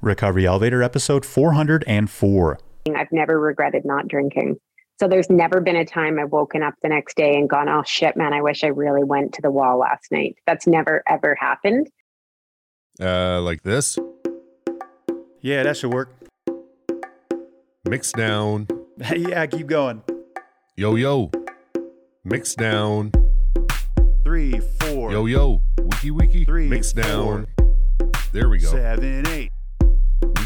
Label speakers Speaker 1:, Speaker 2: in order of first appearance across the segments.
Speaker 1: Recovery Elevator, episode 404.
Speaker 2: I've never regretted not drinking. So there's never been a time I've woken up the next day and gone, oh shit, man, I wish I really went to the wall last night. That's never ever happened.
Speaker 3: Uh, like this.
Speaker 1: Yeah, that should work.
Speaker 3: Mix down.
Speaker 1: yeah, keep going.
Speaker 3: Yo, yo. Mix down.
Speaker 1: Three, four.
Speaker 3: Yo, yo. Wiki, wiki.
Speaker 1: Three,
Speaker 3: Mix
Speaker 1: four.
Speaker 3: down. There we go.
Speaker 1: Seven, eight.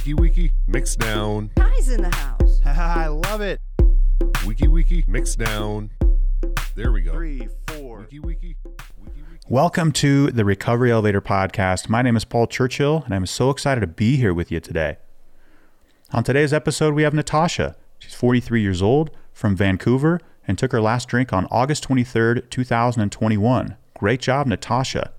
Speaker 3: Wiki, wiki. Mix down.
Speaker 4: Guys in the house.
Speaker 1: I love it.
Speaker 3: Wiki, wiki. Mix down. There we go.
Speaker 1: Three, four.
Speaker 3: Wiki, wiki. Wiki, wiki.
Speaker 1: Welcome to the Recovery Elevator Podcast. My name is Paul Churchill, and I'm so excited to be here with you today. On today's episode, we have Natasha. She's 43 years old from Vancouver and took her last drink on August 23rd, 2021. Great job, Natasha.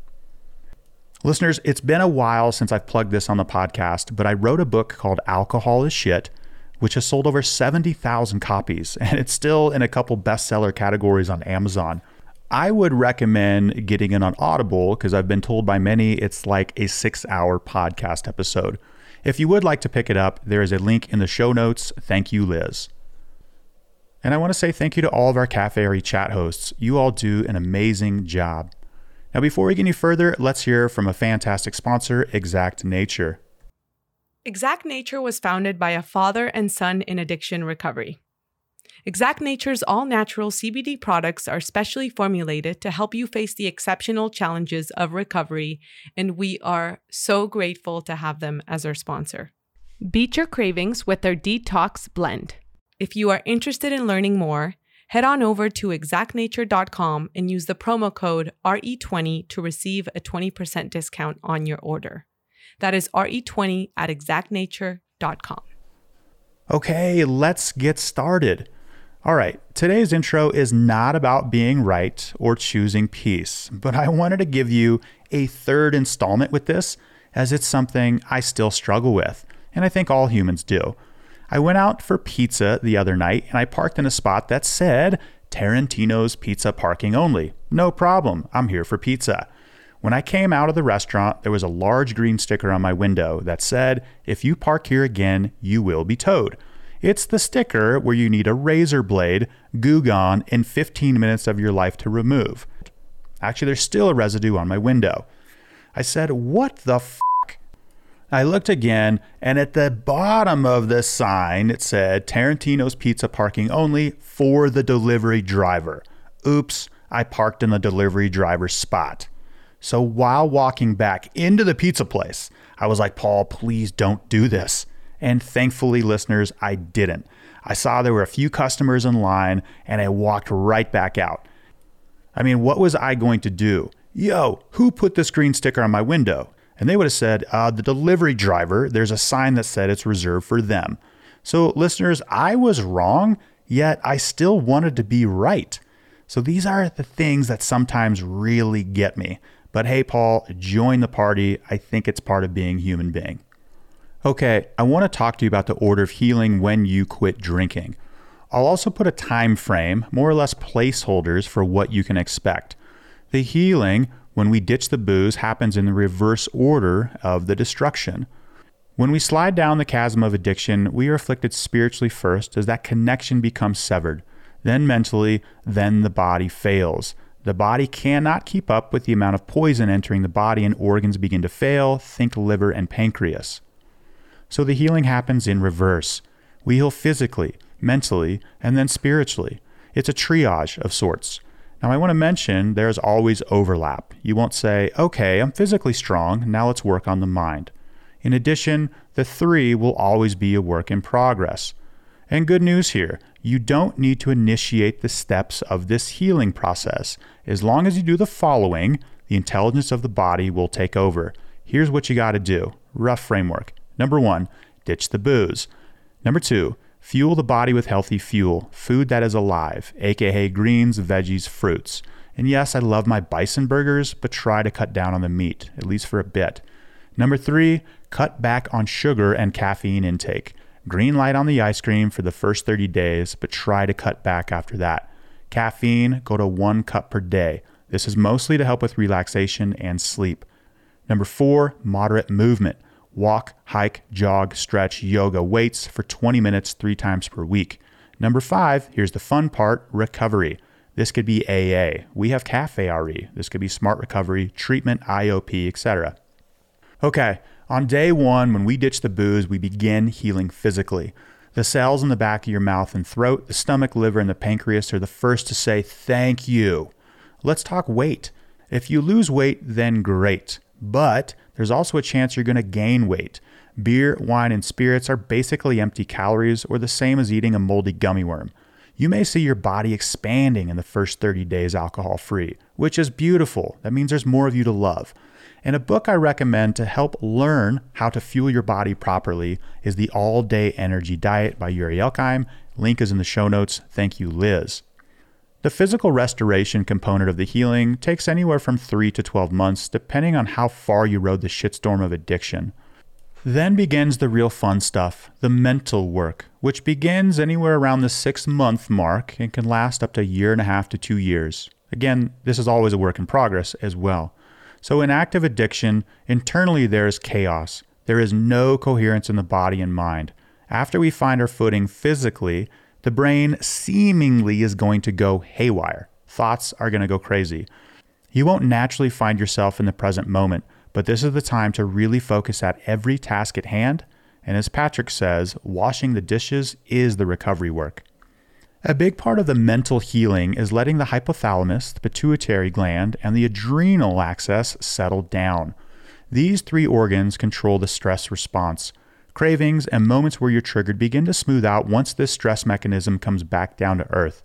Speaker 1: Listeners, it's been a while since I've plugged this on the podcast, but I wrote a book called Alcohol is Shit, which has sold over 70,000 copies, and it's still in a couple bestseller categories on Amazon. I would recommend getting it on Audible because I've been told by many it's like a six hour podcast episode. If you would like to pick it up, there is a link in the show notes. Thank you, Liz. And I want to say thank you to all of our Cafe chat hosts. You all do an amazing job. Now, before we get any further, let's hear from a fantastic sponsor, Exact Nature.
Speaker 5: Exact Nature was founded by a father and son in addiction recovery. Exact Nature's all natural CBD products are specially formulated to help you face the exceptional challenges of recovery, and we are so grateful to have them as our sponsor. Beat your cravings with their Detox Blend. If you are interested in learning more, head on over to exactnature.com and use the promo code RE20 to receive a 20% discount on your order. That is RE20 at exactnature.com.
Speaker 1: Okay, let's get started. All right, today's intro is not about being right or choosing peace, but I wanted to give you a third installment with this as it's something I still struggle with, and I think all humans do. I went out for pizza the other night and I parked in a spot that said Tarantino's Pizza Parking Only. No problem, I'm here for pizza. When I came out of the restaurant, there was a large green sticker on my window that said, If you park here again, you will be towed. It's the sticker where you need a razor blade, goo gone, and 15 minutes of your life to remove. Actually, there's still a residue on my window. I said, What the f? I looked again, and at the bottom of the sign, it said Tarantino's Pizza Parking Only for the delivery driver. Oops, I parked in the delivery driver's spot. So while walking back into the pizza place, I was like, Paul, please don't do this. And thankfully, listeners, I didn't. I saw there were a few customers in line and I walked right back out. I mean, what was I going to do? Yo, who put this green sticker on my window? And they would have said, uh, the delivery driver, there's a sign that said it's reserved for them. So, listeners, I was wrong, yet I still wanted to be right. So, these are the things that sometimes really get me. But hey, Paul, join the party. I think it's part of being human being. Okay, I want to talk to you about the order of healing when you quit drinking. I'll also put a time frame, more or less placeholders for what you can expect. The healing, when we ditch the booze, happens in the reverse order of the destruction. When we slide down the chasm of addiction, we are afflicted spiritually first as that connection becomes severed, then mentally, then the body fails. The body cannot keep up with the amount of poison entering the body, and organs begin to fail. Think liver and pancreas. So the healing happens in reverse. We heal physically, mentally, and then spiritually. It's a triage of sorts. Now, I want to mention there's always overlap. You won't say, okay, I'm physically strong, now let's work on the mind. In addition, the three will always be a work in progress. And good news here you don't need to initiate the steps of this healing process. As long as you do the following, the intelligence of the body will take over. Here's what you got to do rough framework. Number one, ditch the booze. Number two, fuel the body with healthy fuel, food that is alive, aka greens, veggies, fruits. And yes, I love my bison burgers, but try to cut down on the meat, at least for a bit. Number three, cut back on sugar and caffeine intake. Green light on the ice cream for the first 30 days, but try to cut back after that. Caffeine, go to one cup per day. This is mostly to help with relaxation and sleep. Number four, moderate movement. Walk, hike, jog, stretch, yoga, weights for 20 minutes three times per week. Number five, here's the fun part recovery. This could be AA. We have Cafe RE. This could be Smart Recovery, Treatment, IOP, etc. Okay, on day one, when we ditch the booze, we begin healing physically. The cells in the back of your mouth and throat, the stomach, liver, and the pancreas are the first to say thank you. Let's talk weight. If you lose weight, then great. But there's also a chance you're going to gain weight. Beer, wine, and spirits are basically empty calories or the same as eating a moldy gummy worm. You may see your body expanding in the first 30 days alcohol free, which is beautiful. That means there's more of you to love. And a book I recommend to help learn how to fuel your body properly is The All Day Energy Diet by Yuri Elkaim. Link is in the show notes. Thank you, Liz. The physical restoration component of the healing takes anywhere from 3 to 12 months, depending on how far you rode the shitstorm of addiction. Then begins the real fun stuff, the mental work, which begins anywhere around the six month mark and can last up to a year and a half to two years. Again, this is always a work in progress as well. So, in active addiction, internally there is chaos. There is no coherence in the body and mind. After we find our footing physically, the brain seemingly is going to go haywire. Thoughts are going to go crazy. You won't naturally find yourself in the present moment, but this is the time to really focus at every task at hand. And as Patrick says, washing the dishes is the recovery work. A big part of the mental healing is letting the hypothalamus, the pituitary gland, and the adrenal axis settle down. These three organs control the stress response. Cravings and moments where you're triggered begin to smooth out once this stress mechanism comes back down to earth.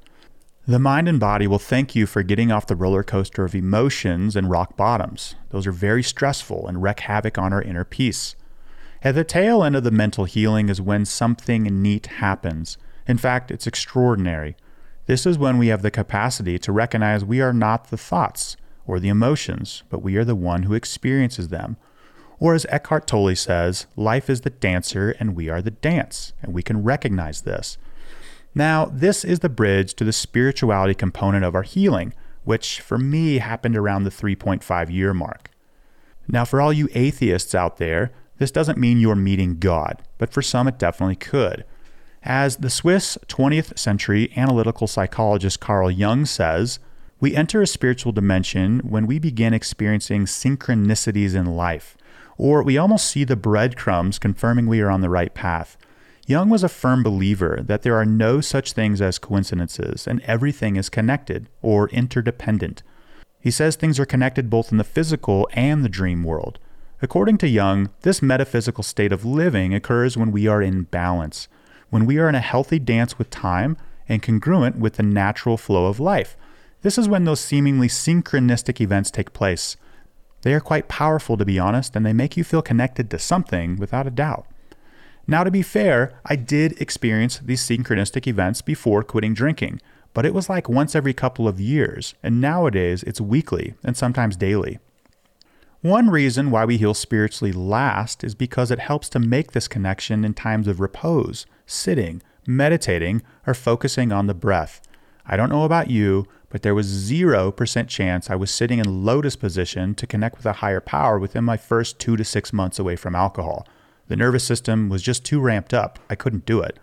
Speaker 1: The mind and body will thank you for getting off the roller coaster of emotions and rock bottoms. Those are very stressful and wreak havoc on our inner peace. At the tail end of the mental healing is when something neat happens. In fact, it's extraordinary. This is when we have the capacity to recognize we are not the thoughts or the emotions, but we are the one who experiences them. Or as Eckhart Tolle says, life is the dancer and we are the dance, and we can recognize this. Now, this is the bridge to the spirituality component of our healing, which for me happened around the 3.5 year mark. Now, for all you atheists out there, this doesn't mean you're meeting God, but for some it definitely could. As the Swiss 20th century analytical psychologist Carl Jung says, we enter a spiritual dimension when we begin experiencing synchronicities in life, or we almost see the breadcrumbs confirming we are on the right path. Jung was a firm believer that there are no such things as coincidences and everything is connected or interdependent. He says things are connected both in the physical and the dream world. According to Jung, this metaphysical state of living occurs when we are in balance when we are in a healthy dance with time and congruent with the natural flow of life. This is when those seemingly synchronistic events take place. They are quite powerful, to be honest, and they make you feel connected to something without a doubt. Now, to be fair, I did experience these synchronistic events before quitting drinking, but it was like once every couple of years, and nowadays it's weekly and sometimes daily. One reason why we heal spiritually last is because it helps to make this connection in times of repose, sitting, meditating, or focusing on the breath. I don't know about you, but there was 0% chance I was sitting in lotus position to connect with a higher power within my first two to six months away from alcohol. The nervous system was just too ramped up. I couldn't do it.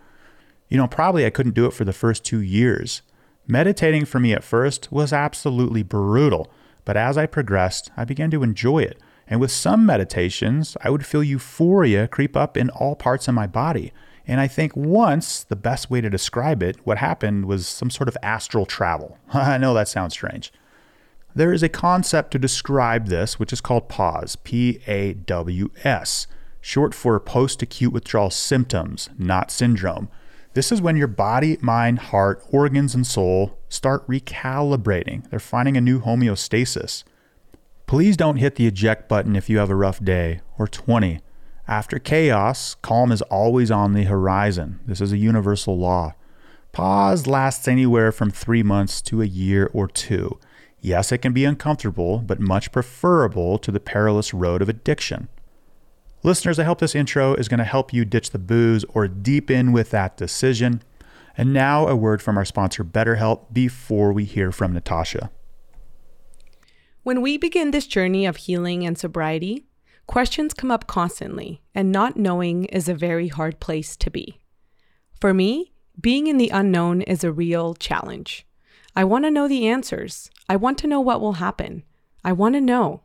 Speaker 1: You know, probably I couldn't do it for the first two years. Meditating for me at first was absolutely brutal. But as I progressed, I began to enjoy it. And with some meditations, I would feel euphoria creep up in all parts of my body. And I think once, the best way to describe it, what happened was some sort of astral travel. I know that sounds strange. There is a concept to describe this, which is called PAWS, P A W S, short for post acute withdrawal symptoms, not syndrome. This is when your body, mind, heart, organs, and soul start recalibrating. They're finding a new homeostasis. Please don't hit the eject button if you have a rough day, or 20. After chaos, calm is always on the horizon. This is a universal law. PAWS lasts anywhere from three months to a year or two. Yes, it can be uncomfortable, but much preferable to the perilous road of addiction. Listeners, I hope this intro is going to help you ditch the booze or deep in with that decision. And now, a word from our sponsor, BetterHelp, before we hear from Natasha.
Speaker 5: When we begin this journey of healing and sobriety, Questions come up constantly, and not knowing is a very hard place to be. For me, being in the unknown is a real challenge. I want to know the answers. I want to know what will happen. I want to know.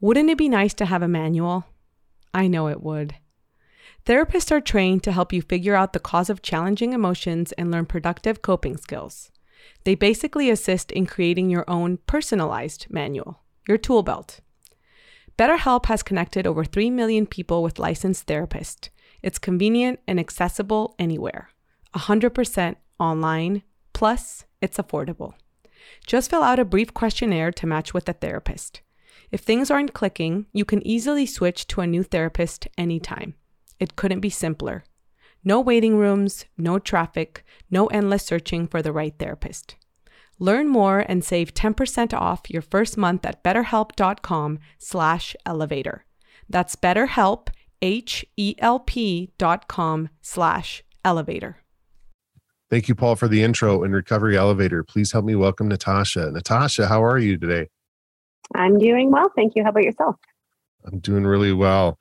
Speaker 5: Wouldn't it be nice to have a manual? I know it would. Therapists are trained to help you figure out the cause of challenging emotions and learn productive coping skills. They basically assist in creating your own personalized manual, your tool belt. BetterHelp has connected over 3 million people with licensed therapists. It's convenient and accessible anywhere. 100% online, plus it's affordable. Just fill out a brief questionnaire to match with a therapist. If things aren't clicking, you can easily switch to a new therapist anytime. It couldn't be simpler. No waiting rooms, no traffic, no endless searching for the right therapist. Learn more and save 10% off your first month at betterhelp.com slash elevator. That's betterhelp, H-E-L-P dot com slash elevator.
Speaker 3: Thank you, Paul, for the intro and recovery elevator. Please help me welcome Natasha. Natasha, how are you today?
Speaker 2: I'm doing well. Thank you. How about yourself?
Speaker 3: I'm doing really well.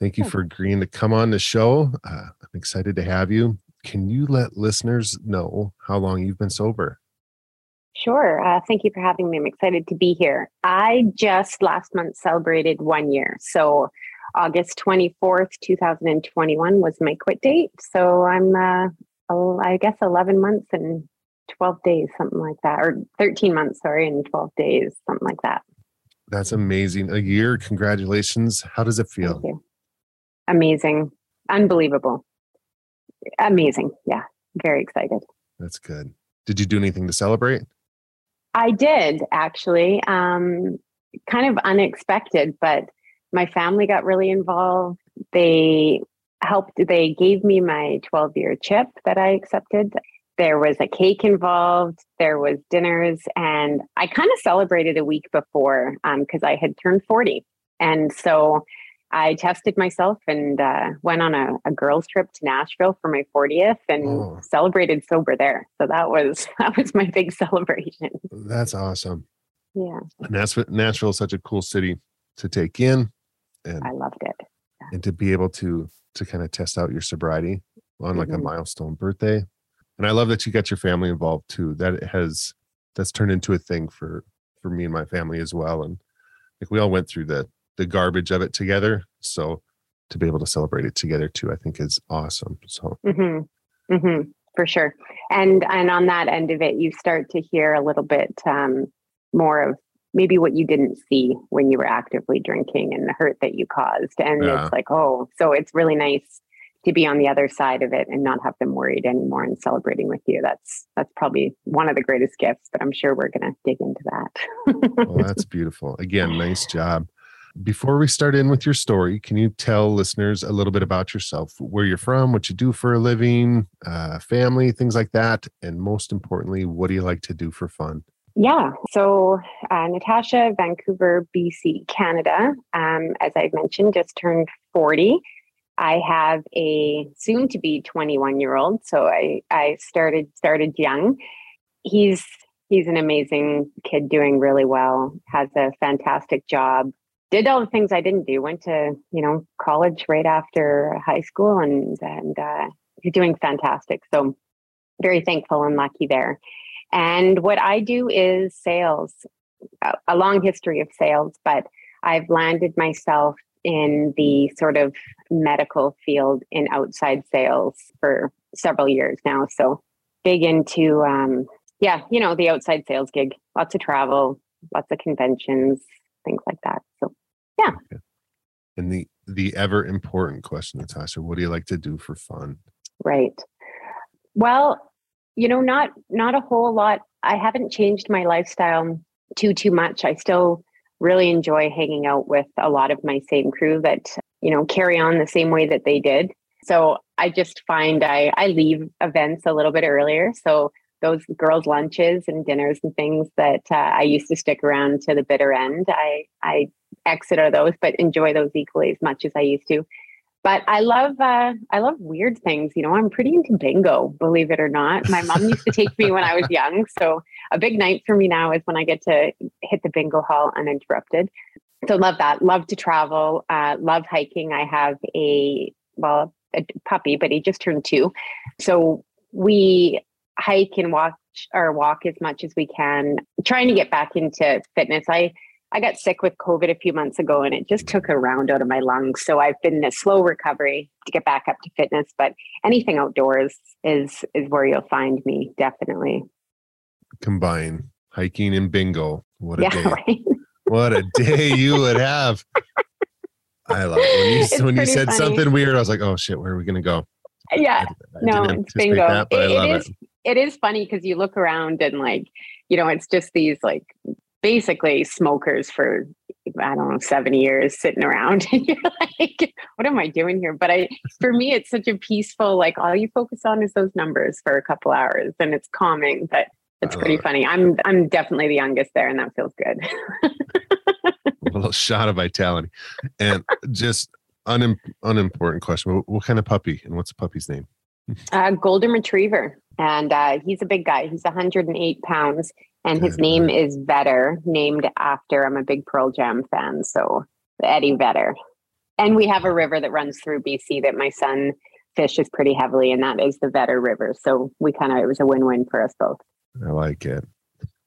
Speaker 3: Thank you for agreeing to come on the show. Uh, I'm excited to have you. Can you let listeners know how long you've been sober?
Speaker 2: Sure. Uh, thank you for having me. I'm excited to be here. I just last month celebrated one year. So August 24th, 2021 was my quit date. So I'm, uh, I guess, 11 months and 12 days, something like that, or 13 months, sorry, and 12 days, something like that.
Speaker 3: That's amazing. A year. Congratulations. How does it feel?
Speaker 2: Thank you. Amazing. Unbelievable. Amazing. Yeah. Very excited.
Speaker 3: That's good. Did you do anything to celebrate?
Speaker 2: I did actually. Um, kind of unexpected, but my family got really involved. They helped, they gave me my 12 year chip that I accepted. There was a cake involved, there was dinners, and I kind of celebrated a week before because I had turned 40. And so I tested myself and uh, went on a, a girls' trip to Nashville for my 40th and
Speaker 3: Oh.
Speaker 2: celebrated sober there. So that was that was my big celebration.
Speaker 3: That's awesome.
Speaker 2: Yeah,
Speaker 3: And that's what Nashville is such a cool city to take in and,
Speaker 2: I loved it.
Speaker 3: and to be able to to kind of test out your sobriety on like a
Speaker 2: Mhm.
Speaker 3: milestone birthday. And I love that you got your family involved too. That has that's turned into a thing for for me and my family as well. And like we all went through the the garbage of it together. So to be able to celebrate it together too, I think is awesome. So
Speaker 2: hmm hmm for sure. And and on that end of it, you start to hear a little bit um, more of maybe what you didn't see when you were actively drinking and the hurt that you caused. And
Speaker 3: Yeah.
Speaker 2: it's like, oh, so it's really nice to be on the other side of it and not have them worried anymore and celebrating with you. That's that's probably one of the greatest gifts. But I'm sure we're going to dig into that.
Speaker 3: well, that's beautiful. Again, nice job. Before we start in with your story, can you tell listeners a little bit about yourself, where you're from, what you do for a living, uh, family, things like that, and most importantly, what do you like to do for fun?
Speaker 2: Yeah. So, uh, Natasha, Vancouver, BC, Canada. Um, as I've mentioned, just turned 40. I have a soon to be 21 year old. So I, I started, started young. He's, he's an amazing kid doing really well, has a fantastic job, did all the things I didn't do, went to, you know, college right after high school and, and, uh, he's doing fantastic. So very thankful and lucky there. And what I do is sales, a- long history of sales, but I've landed myself in the sort of medical field in outside sales for several years now. So big into, um, yeah, you know, the outside sales gig, lots of travel, lots of conventions, things like that. So
Speaker 3: And the the ever important question, Natasha, what do you like to do for fun?
Speaker 2: Right. Well, you know, not not a whole lot. I haven't changed my lifestyle too too much. I still really enjoy hanging out with a lot of my same crew that, you know, carry on the same way that they did. So I just find I I leave events a little bit earlier. So those girls' lunches and dinners and things that uh, I used to stick around to the bitter end, I I exit are those, but enjoy those equally as much as I used to but I love uh, I love weird things. You know, I'm pretty into bingo, believe it or not. My mom used to take me when I was young, so a big night for me now is when I get to hit the bingo hall uninterrupted. so love that. Love to travel. Uh, love hiking. I have a well a puppy, but he just turned two, so we hike and walk or walk as much as we can. Trying to get back into fitness. I I got sick with COVID a few months ago and it just took a round out of my lungs. So I've been in a slow recovery to get back up to fitness, but anything outdoors is is where you'll find me definitely.
Speaker 3: Combine hiking and bingo. What a
Speaker 2: Yeah,
Speaker 3: day.
Speaker 2: right.
Speaker 3: What a day you would have. I love it. When you, when you said
Speaker 2: funny.
Speaker 3: something weird, I was like, oh shit, where are we going to go?
Speaker 2: Uh, yeah.
Speaker 3: I
Speaker 2: No, it's bingo.
Speaker 3: that, I
Speaker 2: It- it
Speaker 3: it.
Speaker 2: is it is funny because you look around and like, you know, it's just these like basically smokers for I don't know, seven years sitting around. And you're like, what am I doing here? But I for me it's such a peaceful, like all you focus on is those numbers for a couple hours and it's calming, but it's pretty
Speaker 3: it.
Speaker 2: funny. I'm I'm definitely the youngest there and that feels good.
Speaker 3: a little shot of vitality. And just unim- unimportant question. What, what kind of puppy and what's the puppy's name?
Speaker 2: Uh, golden retriever, and uh, he's a big guy. He's 108 pounds, and his name is Vedder, named after. I'm a big Pearl Jam fan, so Eddie Vedder. And we have a river that runs through BC that my son fishes pretty heavily, and that is the Vedder River. So we kind of it was a win-win for us both.
Speaker 3: I like it.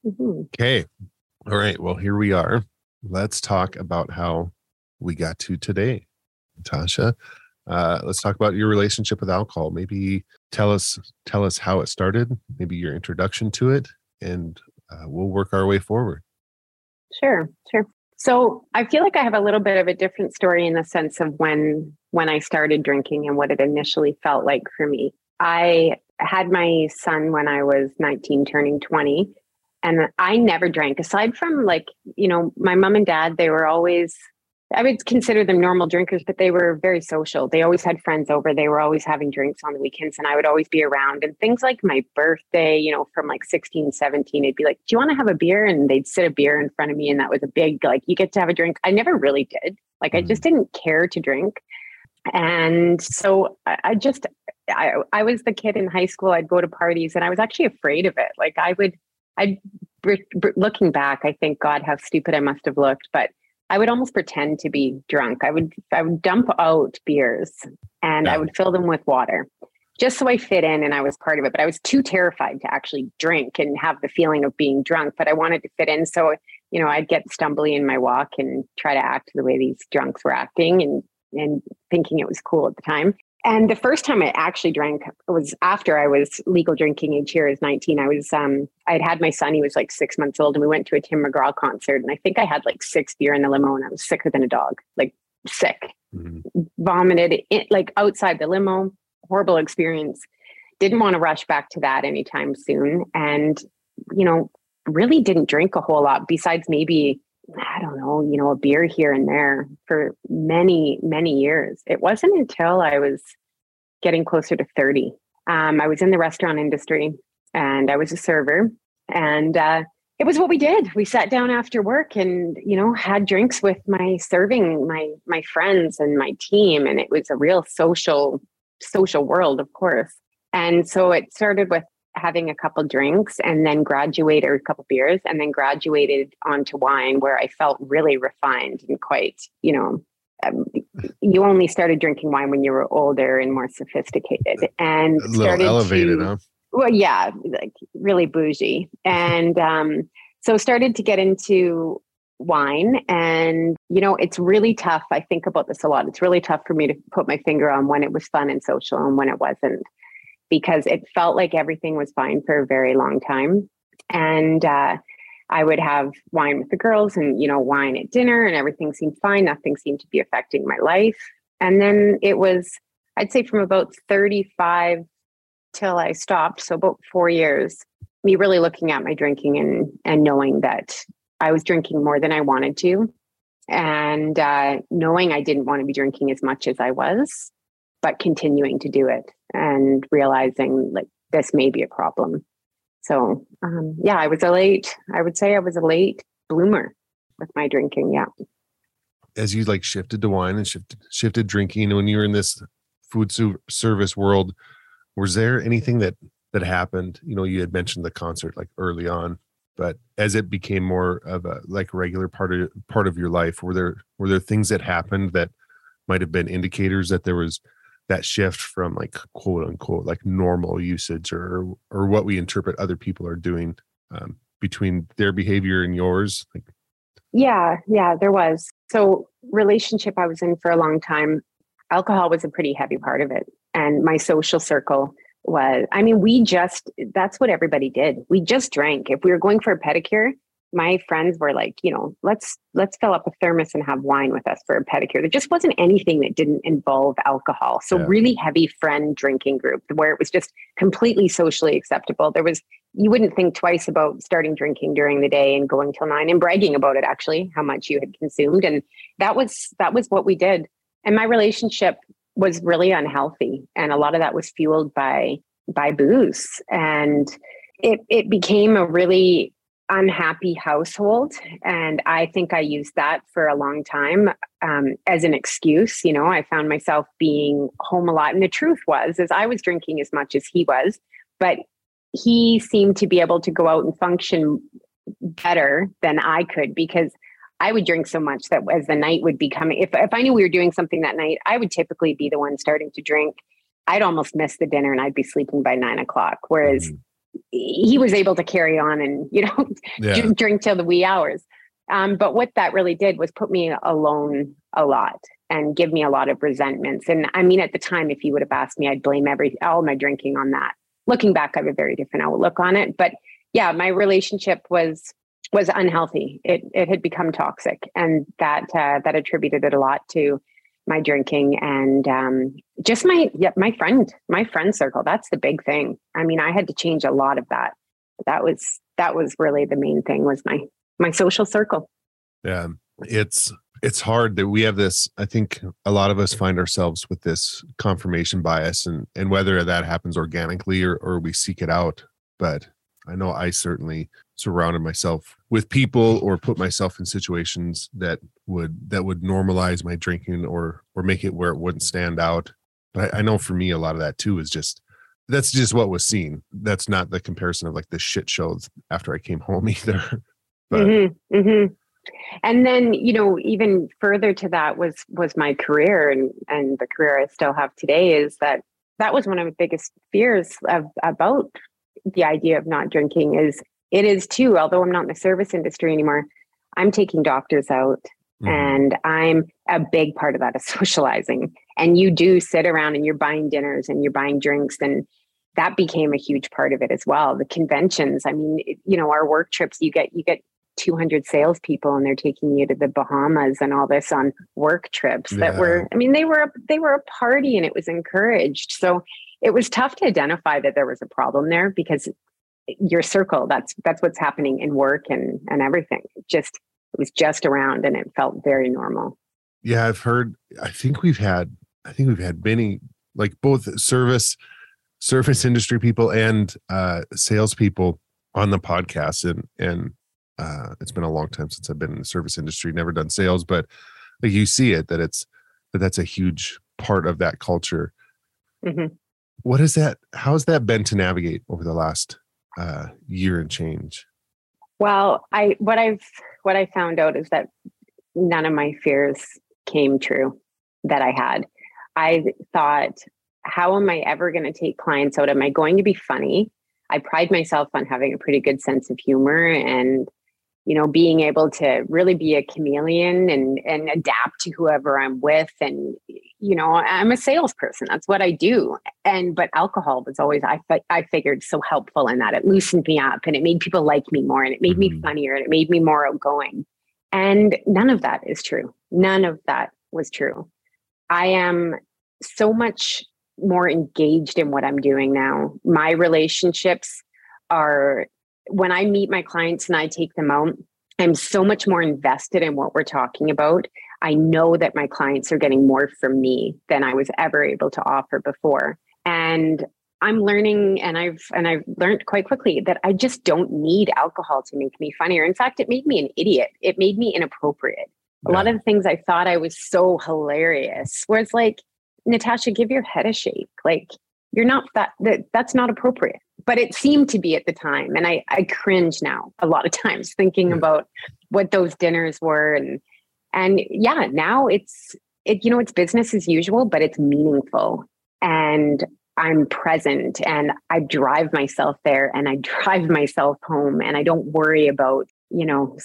Speaker 2: Mhm.
Speaker 3: Okay. All right. Well, here we are. Let's talk about how we got to today. Tasha, uh, let's talk about your relationship with alcohol. Maybe tell us tell us how it started, maybe your introduction to it, and uh, we'll work our way forward.
Speaker 2: Sure, sure. So I feel like I have a little bit of a different story in the sense of when when I started drinking and what it initially felt like for me. I had my son when I was 19 turning 20 and I never drank aside from like, you know, my mom and dad, they were always I would consider them normal drinkers, but they were very social. They always had friends over. They were always having drinks on the weekends, and I would always be around. And things like my birthday, you know, from like 16, 17, it'd be like, Do you want to have a beer? And they'd sit a beer in front of me. And that was a big, like, you get to have a drink. I never really did. Like, I mm-hmm. just didn't care to drink. And so I, I just, I, I was the kid in high school. I'd go to parties and I was actually afraid of it. Like, I would, I'd, looking back, I think, God, how stupid I must have looked. But I would almost pretend to be drunk. I would I would dump out beers and
Speaker 3: Yeah.
Speaker 2: I would fill them with water just so I fit in and I was part of it. But I was too terrified to actually drink and have the feeling of being drunk. But I wanted to fit in. So, you know, I'd get stumbly in my walk and try to act the way these drunks were acting and and thinking it was cool at the time. And the first time I actually drank was after I was legal drinking age here as 19. I was um I had had my son, he was like six months old, and we went to a Tim McGraw concert. And I think I had like six beer in the limo and I was sicker than a dog, like sick,
Speaker 3: Mhm.
Speaker 2: vomited it like outside the limo. Horrible experience. Didn't want to rush back to that anytime soon. And, you know, really didn't drink a whole lot besides maybe I don't know, you know, a beer here and there for many, many years. It wasn't until I was getting closer to 30. Um, I was in the restaurant industry and I was a server. And uh, it was what we did. We sat down after work and, you know, had drinks with my serving, my my friends and my team. And it was a real social, social world, of course. And so it started with having a couple drinks and then graduated or a couple beers and then graduated onto wine where I felt really refined and quite, you know, um, you only started drinking wine when you were older and more sophisticated and
Speaker 3: A little
Speaker 2: started
Speaker 3: elevated,
Speaker 2: to,
Speaker 3: huh?
Speaker 2: well yeah like really bougie. And um so started to get into wine and you know it's really tough. I think about this a lot. It's really tough for me to put my finger on when it was fun and social and when it wasn't because it felt like everything was fine for a very long time and uh I would have wine with the girls and, you know, wine at dinner and everything seemed fine. Nothing seemed to be affecting my life. And then it was, I'd say from about 35 till I stopped. So about four years, me really looking at my drinking and, and knowing that I was drinking more than I wanted to. And uh, knowing I didn't want to be drinking as much as I was, but continuing to do it and realizing like this may be a problem. So um, yeah, I was a late. I would say I was a late bloomer with my drinking. Yeah.
Speaker 3: As you like shifted to wine and shifted shifted drinking, when you were in this food service world, was there anything that that happened? You know, you had mentioned the concert like early on. but as it became more of a like regular part of part of your life were there were there things that happened that might have been indicators that there was that shift from like quote unquote like normal usage or or what we interpret other people are doing um, between their behavior and yours? Like
Speaker 2: yeah yeah there was. So relationship i was in for a long time alcohol was a pretty heavy part of it and my social circle was i mean we just that's what everybody did. We just drank. If we were going for a pedicure my friends were like you know let's let's fill up a thermos and have wine with us for a pedicure. There just wasn't anything that didn't involve alcohol. So yeah. really heavy friend drinking group where it was just completely socially acceptable. There was you wouldn't think twice about starting drinking during the day and going till nine and bragging about it actually how much you had consumed. And that was that was what we did. And my relationship was really unhealthy and a lot of that was fueled by by booze. And it it became a really unhappy household and i think i used that for a long time um, as an excuse you know i found myself being home a lot and the truth was is i was drinking as much as he was but he seemed to be able to go out and function better than i could because I would drink so much that as the night would be coming, if, if I knew we were doing something that night, I would typically be the one starting to drink. I'd almost miss the dinner and I'd be sleeping by nine o'clock. Whereas mm-hmm. He was able to carry on and, you know, yeah. drink till the wee hours. Um, but what that really did was put me alone a lot and give me a lot of resentments. And I mean, at the time, if you would have asked me, I'd blame every all my drinking on that. Looking back, I have a very different outlook on it. But yeah, my relationship was was unhealthy. It it had become toxic, and that uh, that attributed it a lot to my drinking and um, just my yeah, my friend my friend circle. That's the big thing. I mean, I had to change a lot of that. That was that was really the main thing was my my social circle.
Speaker 3: Yeah, it's it's hard that we have this i think a lot of us find ourselves with this confirmation bias and and whether that happens organically or, or we seek it out but I know I certainly surrounded myself with people or put myself in situations that would that would normalize my drinking or or make it where it wouldn't stand out. But I, I know for me a lot of that too is just that's just what was seen. That's not the comparison of like the shit shows after I came home either. but mm-hmm,
Speaker 2: mm-hmm. and then you know even further to that was was my career and and the career I still have today is that that was one of the biggest fears of about the idea of not drinking is it is too, although I'm not in the service industry anymore, I'm taking doctors out mm-hmm. and I'm a big part of that is socializing. And you do sit around and you're buying dinners and you're buying drinks and that became a huge part of it as well. The conventions, I mean, you know, our work trips, you get you get 200 salespeople and they're taking you to the Bahamas and all this on work trips yeah. that were, I mean, they were, they were a party and it was encouraged. So it was tough to identify that there was a problem there because your circle. That's that's what's happening in work and and everything. Just it was just around and it felt very normal.
Speaker 3: Yeah i've heard i think we've had i think we've had many like both service service industry people and uh salespeople on the podcast and and uh it's been a long time since i've been in the service industry never done sales but like you see it that it's that that's a huge part of that culture. Mm-hmm. What is that How has that been to navigate over the last uh, year and change?
Speaker 2: Well i what i've what i found out is that none of my fears came true that i had. I thought how am i ever going to take clients out? Am i going to be funny? I pride myself on having a pretty good sense of humor and you know being able to really be a chameleon and and adapt to whoever i'm with and you know i'm a salesperson that's what i do. And but alcohol was always i i figured so helpful in that. It loosened me up and it made people like me more and it made mm-hmm. me funnier and it made me more outgoing. And none of that is true. None of that was true. I am so much more engaged in what i'm doing now. My relationships are when I meet my clients and I take them out, I'm so much more invested in what we're talking about. I know that my clients are getting more from me than I was ever able to offer before. And I'm learning and I've and I've learned quite quickly that I just don't need alcohol to make me funnier. In fact, it made me an idiot. It made me inappropriate. Yeah. A lot of the things I thought I was so hilarious. Where it's like, Natasha, give your head a shake. Like you're not that, that that's not appropriate but it seemed to be at the time. And I, I cringe now a lot of times thinking yeah. about what those dinners were. And, and yeah, now it's, it, you know, it's business as usual, but it's meaningful. And I'm present and I drive myself there and I drive myself home and I don't worry about, you know,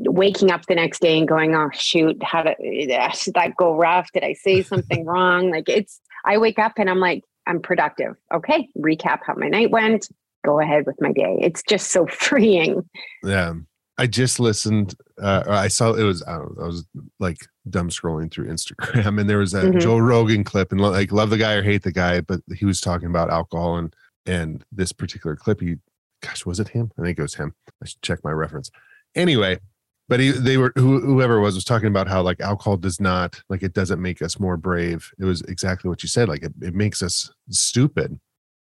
Speaker 2: waking up the next day and going, oh, shoot, how did, did that go rough? Did I say something wrong? Like it's, I wake up and I'm like, I'm productive. Okay, recap how my night went, go ahead with my day. It's just so freeing.
Speaker 3: Yeah. I just listened. Uh, I saw it was. I, know, I, was like dumb scrolling through Instagram, and there was a mm-hmm. Joe Rogan clip, and like love the guy or hate the guy, but he was talking about alcohol and and this particular clip. He, gosh, was it him? I think it was him. I should check my reference. Anyway, but he, they were who, whoever was was talking about how like alcohol does not like it doesn't make us more brave. It was exactly what you said. Like it, it makes us stupid.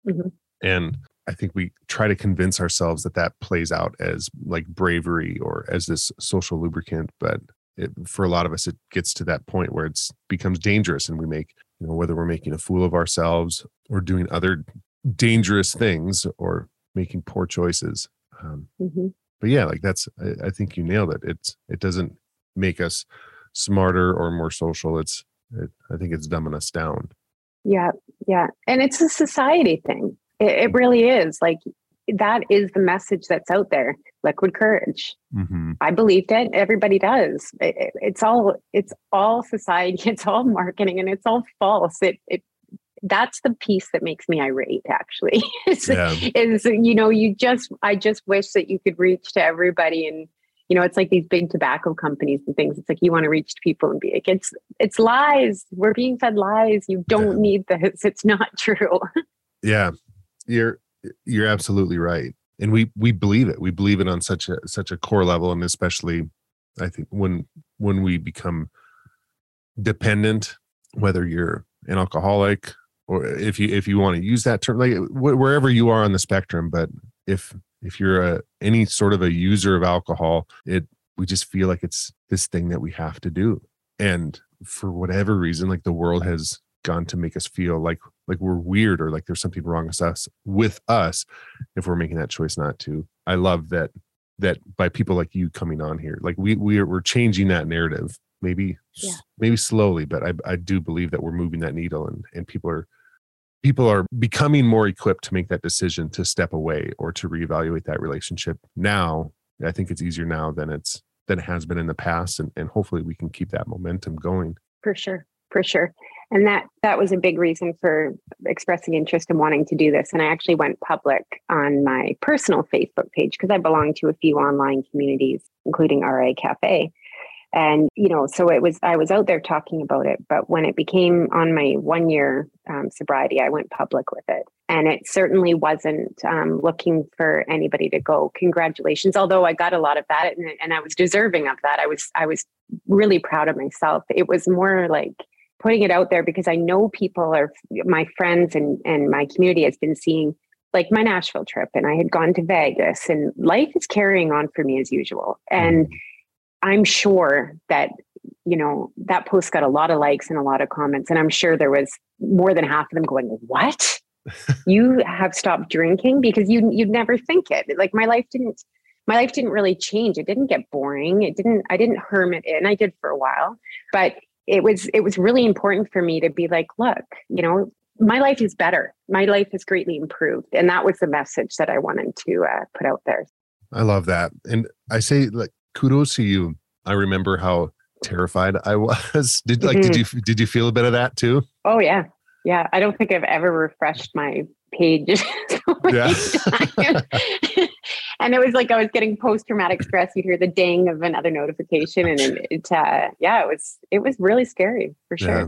Speaker 3: Mm-hmm. And I think we try to convince ourselves that that plays out as like bravery or as this social lubricant, but it, for a lot of us, it gets to that point where it's becomes dangerous, and we make you know whether we're making a fool of ourselves or doing other dangerous things or making poor choices. Um, mm-hmm but yeah, like that's I, I think you nailed it. It's it doesn't make us smarter or more social. It's it, I think it's dumbing us down.
Speaker 2: Yeah, yeah, and it's a society thing. It, it really is. Like that is the message that's out there. Liquid courage. Mm-hmm. I believed it. Everybody does. It, it's all. It's all society. It's all marketing, and it's all false. It it that's the piece that makes me irate actually is, yeah. is you know you just i just wish that you could reach to everybody and you know it's like these big tobacco companies and things it's like you want to reach to people and be like it's it's lies we're being fed lies you don't yeah. need this it's not true
Speaker 3: yeah you're you're absolutely right. And we we believe it. We believe it on such a such a core level and especially i think when when we become dependent whether you're an alcoholic or if you if you want to use that term like wherever you are on the spectrum but if if you're a any sort of a user of alcohol it we just feel like it's this thing that we have to do. And for whatever reason like the world has gone to make us feel like like we're weird or like there's something wrong with us with us if we're making that choice not to. I love that that by people like you coming on here like we we're, we're changing that narrative maybe yeah. maybe slowly but I, I do believe that we're moving that needle and and people are people are becoming more equipped to make that decision to step away or to reevaluate that relationship now. I think it's easier now than it's than it has been in the past and, and hopefully we can keep that momentum going.
Speaker 2: For sure for sure. And that that was a big reason for expressing interest in wanting to do this. And i actually went public on my personal facebook page because i belong to a few online communities including RE cafe. And you know so it was i was out there talking about it but when it became on my one year um, sobriety i went public with it. And it certainly wasn't um, looking for anybody to go congratulations although i got a lot of that and, and i was deserving of that. I was i was really proud of myself. It was more like putting it out there because i know people are my friends and and my community has been seeing like my nashville trip and i had gone to vegas and life is carrying on for me as usual. And mm-hmm. I'm sure that you know that post got a lot of likes and a lot of comments and i'm sure there was more than half of them going what? You have stopped drinking? Because you you'd never think it. Like my life didn't my life didn't really change. It didn't get boring. It didn't i didn't hermit in. I did for a while. But it was it was really important for me to be like look you know my life is better my life has greatly improved and that was the message that i wanted to uh, put out there
Speaker 3: i love that and i say like kudos to you. I remember how terrified I was. Did like mm-hmm. did you did you feel a bit of that too?
Speaker 2: Oh yeah. Yeah. I don't think I've ever refreshed my page yeah. and it was like I was getting post traumatic stress. You'd hear the ding of another notification, and it, it uh, yeah, it was it was really scary for sure. Yeah.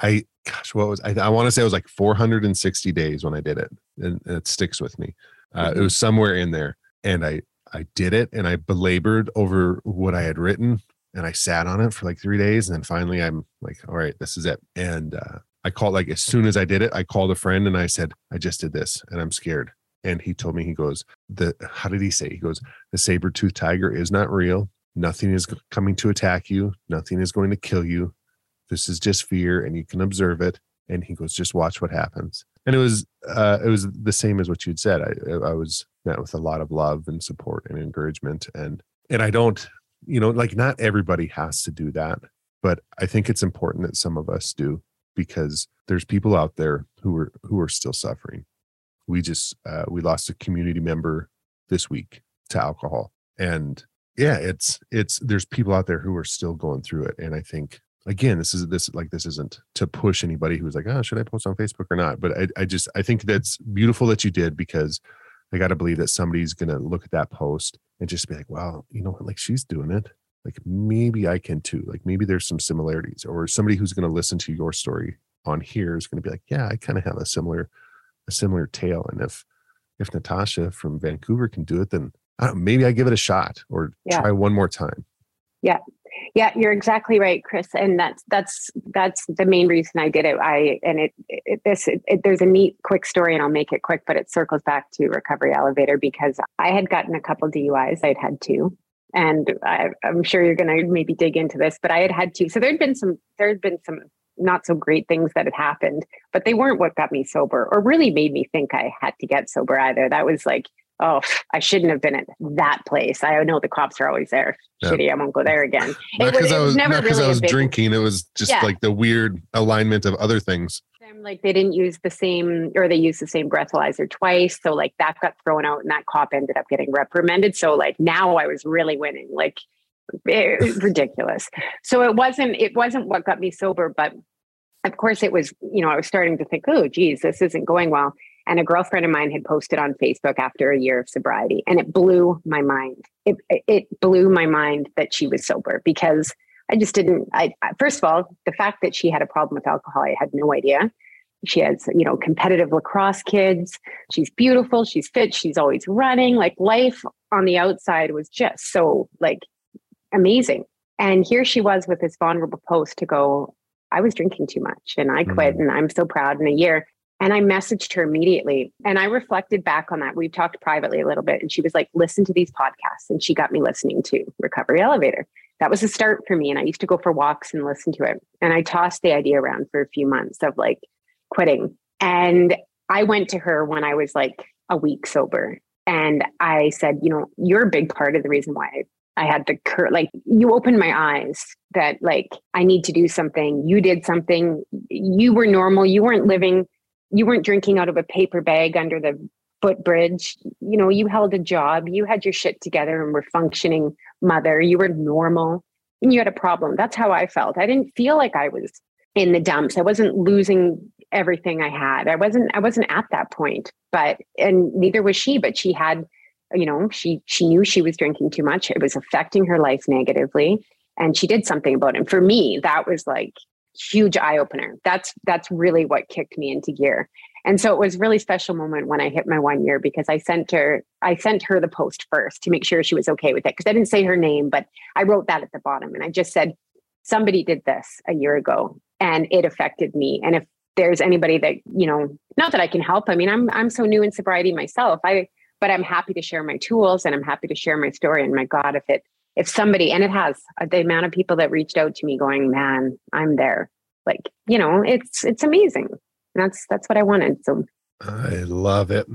Speaker 3: I gosh, what was I? I want to say it was like 460 days when I did it, and it sticks with me. Uh, mm-hmm. It was somewhere in there, and I I did it and I belabored over what I had written and I sat on it for like three days. And then finally I'm like, all right, this is it. And uh, I called like as soon as I did it, I called a friend and I said, I just did this and I'm scared. And he told me, he goes, the how did he say? He goes, the saber tooth tiger is not real. Nothing is coming to attack you. Nothing is going to kill you. This is just fear and you can observe it. And he goes, just watch what happens. And it was uh, it was the same as what you'd said. I I was met with a lot of love and support and encouragement, and and I don't, you know, like not everybody has to do that, but I think it's important that some of us do because there's people out there who are who are still suffering. We just uh, we lost a community member this week to alcohol, and yeah, it's it's there's people out there who are still going through it, and I think again this is this like this isn't to push anybody who's like oh should i post on facebook or not? But i, I just i think that's beautiful that you did because i got to believe that somebody's to look at that post and just be like wow you know what? Like she's doing it. Like maybe i can too. Like maybe there's some similarities. Or somebody who's to listen to your story on here is to be like yeah i kind of have a similar a similar tale and if if natasha from vancouver can do it then I maybe i give it a shot or yeah. try one more time
Speaker 2: yeah yeah, you're exactly right, Chris, and that's that's that's the main reason I did it. I and it, it this it, it, there's a neat quick story, and I'll make it quick, but it circles back to recovery elevator because I had gotten a couple DUIs. I'd had two, and I, I'm sure you're going to maybe dig into this, but I had had two. So there'd been some there'd been some not so great things that had happened, but they weren't what got me sober or really made me think I had to get sober either. That was like oh, I shouldn't have been at that place. I know the cops are always there. Yeah. Shitty, I won't go there again.
Speaker 3: Not because I was never not really I was big, drinking. It was just yeah. like the weird alignment of other things.
Speaker 2: Like they didn't use the same, or they used the same breathalyzer twice. So like that got thrown out, and that cop ended up getting reprimanded. So like now I was really winning. Like it ridiculous. So it wasn't. It wasn't what got me sober, but of course it was. You know, I was starting to think, oh, geez, this isn't going well. And a girlfriend of mine had posted on Facebook after a year of sobriety, and it blew my mind. It, it blew my mind that she was sober because I just didn't. I first of all, the fact that she had a problem with alcohol, I had no idea. She has, you know, competitive lacrosse kids. She's beautiful. She's fit. She's always running. Like life on the outside was just so like amazing. And here she was with this vulnerable post to go, I was drinking too much and I quit mm-hmm. and I'm so proud in a year. And I messaged her immediately and I reflected back on that. We've talked privately a little bit. And she was like, listen to these podcasts. And she got me listening to Recovery Elevator. That was a start for me. And I used to go for walks and listen to it. And I tossed the idea around for a few months of like quitting. And I went to her when I was like a week sober. And I said, you know, you're a big part of the reason why I had the cur like you opened my eyes that like I need to do something. You did something. You were normal. You weren't living you weren't drinking out of a paper bag under the footbridge. You know, you held a job, you had your shit together and were functioning mother, you were normal, and you had a problem. That's how I felt. I didn't feel like I was in the dumps. I wasn't losing everything I had. I wasn't I wasn't at that point. But and neither was she, but she had you know, she she knew she was drinking too much. It was affecting her life negatively and she did something about it. And for me, that was like huge eye opener. That's that's really what kicked me into gear. And so it was really special moment when I hit my one year because I sent her I sent her the post first to make sure she was okay with it because I didn't say her name, but I wrote that at the bottom and I just said somebody did this a year ago and it affected me. And if there's anybody that you know, not that I can help. I mean, I'm I'm so new in sobriety myself. I but I'm happy to share my tools and I'm happy to share my story. And my God, if it if somebody and it has uh, the amount of people that reached out to me going man i'm there. Like you know it's it's amazing. That's that's what i wanted so.
Speaker 3: I love it.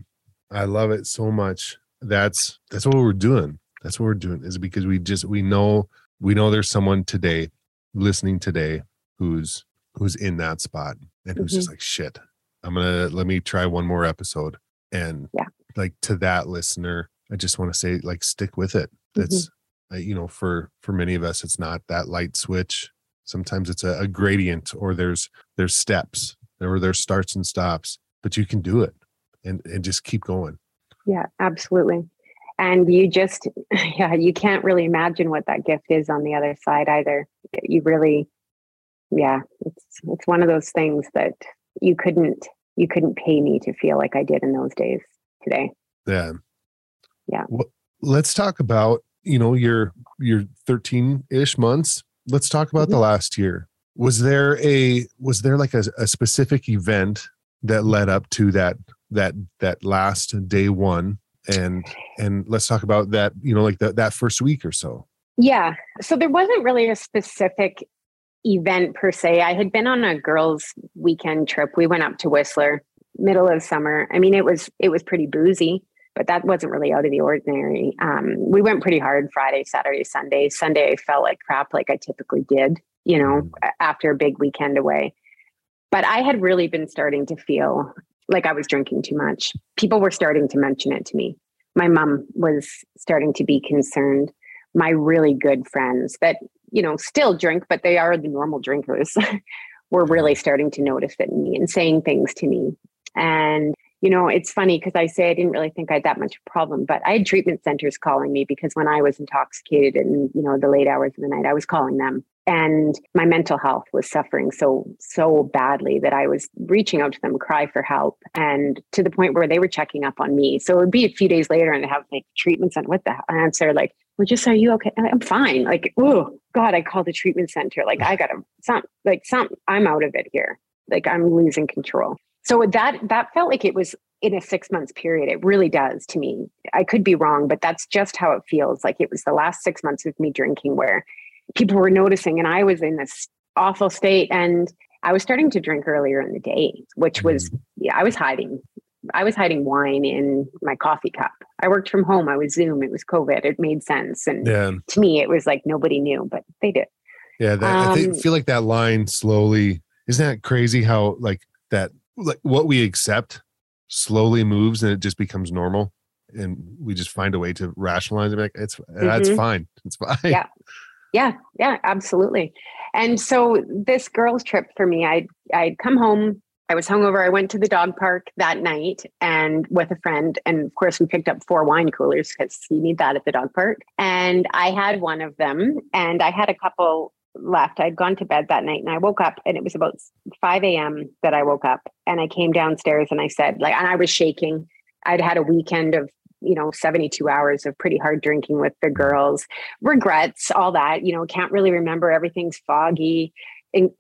Speaker 3: I love it so much. That's that's what we're doing. That's what we're doing is because we just we know we know there's someone today listening today who's who's in that spot and who's mm-hmm. just like shit i'm gonna let me try one more episode. And yeah like to that listener i just want to say like stick with it. That's mm-hmm you know for for many of us it's not that light switch. Sometimes it's a, a gradient or there's there's steps or there's starts and stops but you can do it and and just keep going.
Speaker 2: Yeah absolutely. And you just yeah you can't really imagine what that gift is on the other side either. You really yeah it's it's one of those things that you couldn't you couldn't pay me to feel like i did in those days today.
Speaker 3: Yeah
Speaker 2: yeah.
Speaker 3: Well, let's talk about you know your your 13-ish months. Let's talk about mm-hmm. the last year. Was there a was there like a, a specific event that led up to that that that last day one? And and let's talk about that you know like the, that first week or so.
Speaker 2: Yeah. So there wasn't really a specific event per se. I had been on a girls weekend trip. We went up to whistler middle of summer. I mean, it was it was pretty boozy, but that wasn't really out of the ordinary. Um, we went pretty hard Friday, Saturday, Sunday. Sunday, I felt like crap, like I typically did. You know, mm. after a big weekend away. But I had really been starting to feel like I was drinking too much. People were starting to mention it to me. My mom was starting to be concerned. My really good friends that, you know, still drink, but they are the normal drinkers were really starting to notice it in me and saying things to me. And, you know, it's funny because I say I didn't really think I had that much of a problem, but I had treatment centers calling me because when I was intoxicated and, you know, the late hours of the night, I was calling them. And my mental health was suffering so, so badly that I was reaching out to them, cry for help, and to the point where they were checking up on me. So it would be a few days later and they have like treatments and what the answer, like, well, just are you okay? I'm fine. Like, oh God, I called the treatment center. Like, I gotta some like some I'm out of it here. Like I'm losing control. So that that felt like it was in a six months period. It really does to me. I could be wrong, but that's just how it feels. Like it was the last six months of me drinking where people were noticing and I was in this awful state and I was starting to drink earlier in the day, which was mm. yeah, I was hiding I was hiding wine in my coffee cup. I worked from home. I was Zoom. It was COVID. It made sense. And yeah. to me, it was like nobody knew, but they did.
Speaker 3: Yeah. That, um, I think, feel like that line slowly, isn't that crazy how like that, like what we accept slowly moves and it just becomes normal. And we just find a way to rationalize it. Like it's, mm-hmm. that's fine. It's fine.
Speaker 2: Yeah. Yeah. Yeah. Absolutely. And so this girls trip for me, I'd, I'd come home I was hungover. I went to the dog park that night and with a friend. And of course, we picked up four wine coolers because you need that at the dog park. And I had one of them and I had a couple left. I'd gone to bed that night and I woke up and it was about 5 a.m. that I woke up and I came downstairs and I said, like, and I was shaking. I'd had a weekend of you know 72 hours of pretty hard drinking with the girls regrets all that you know can't really remember everything's foggy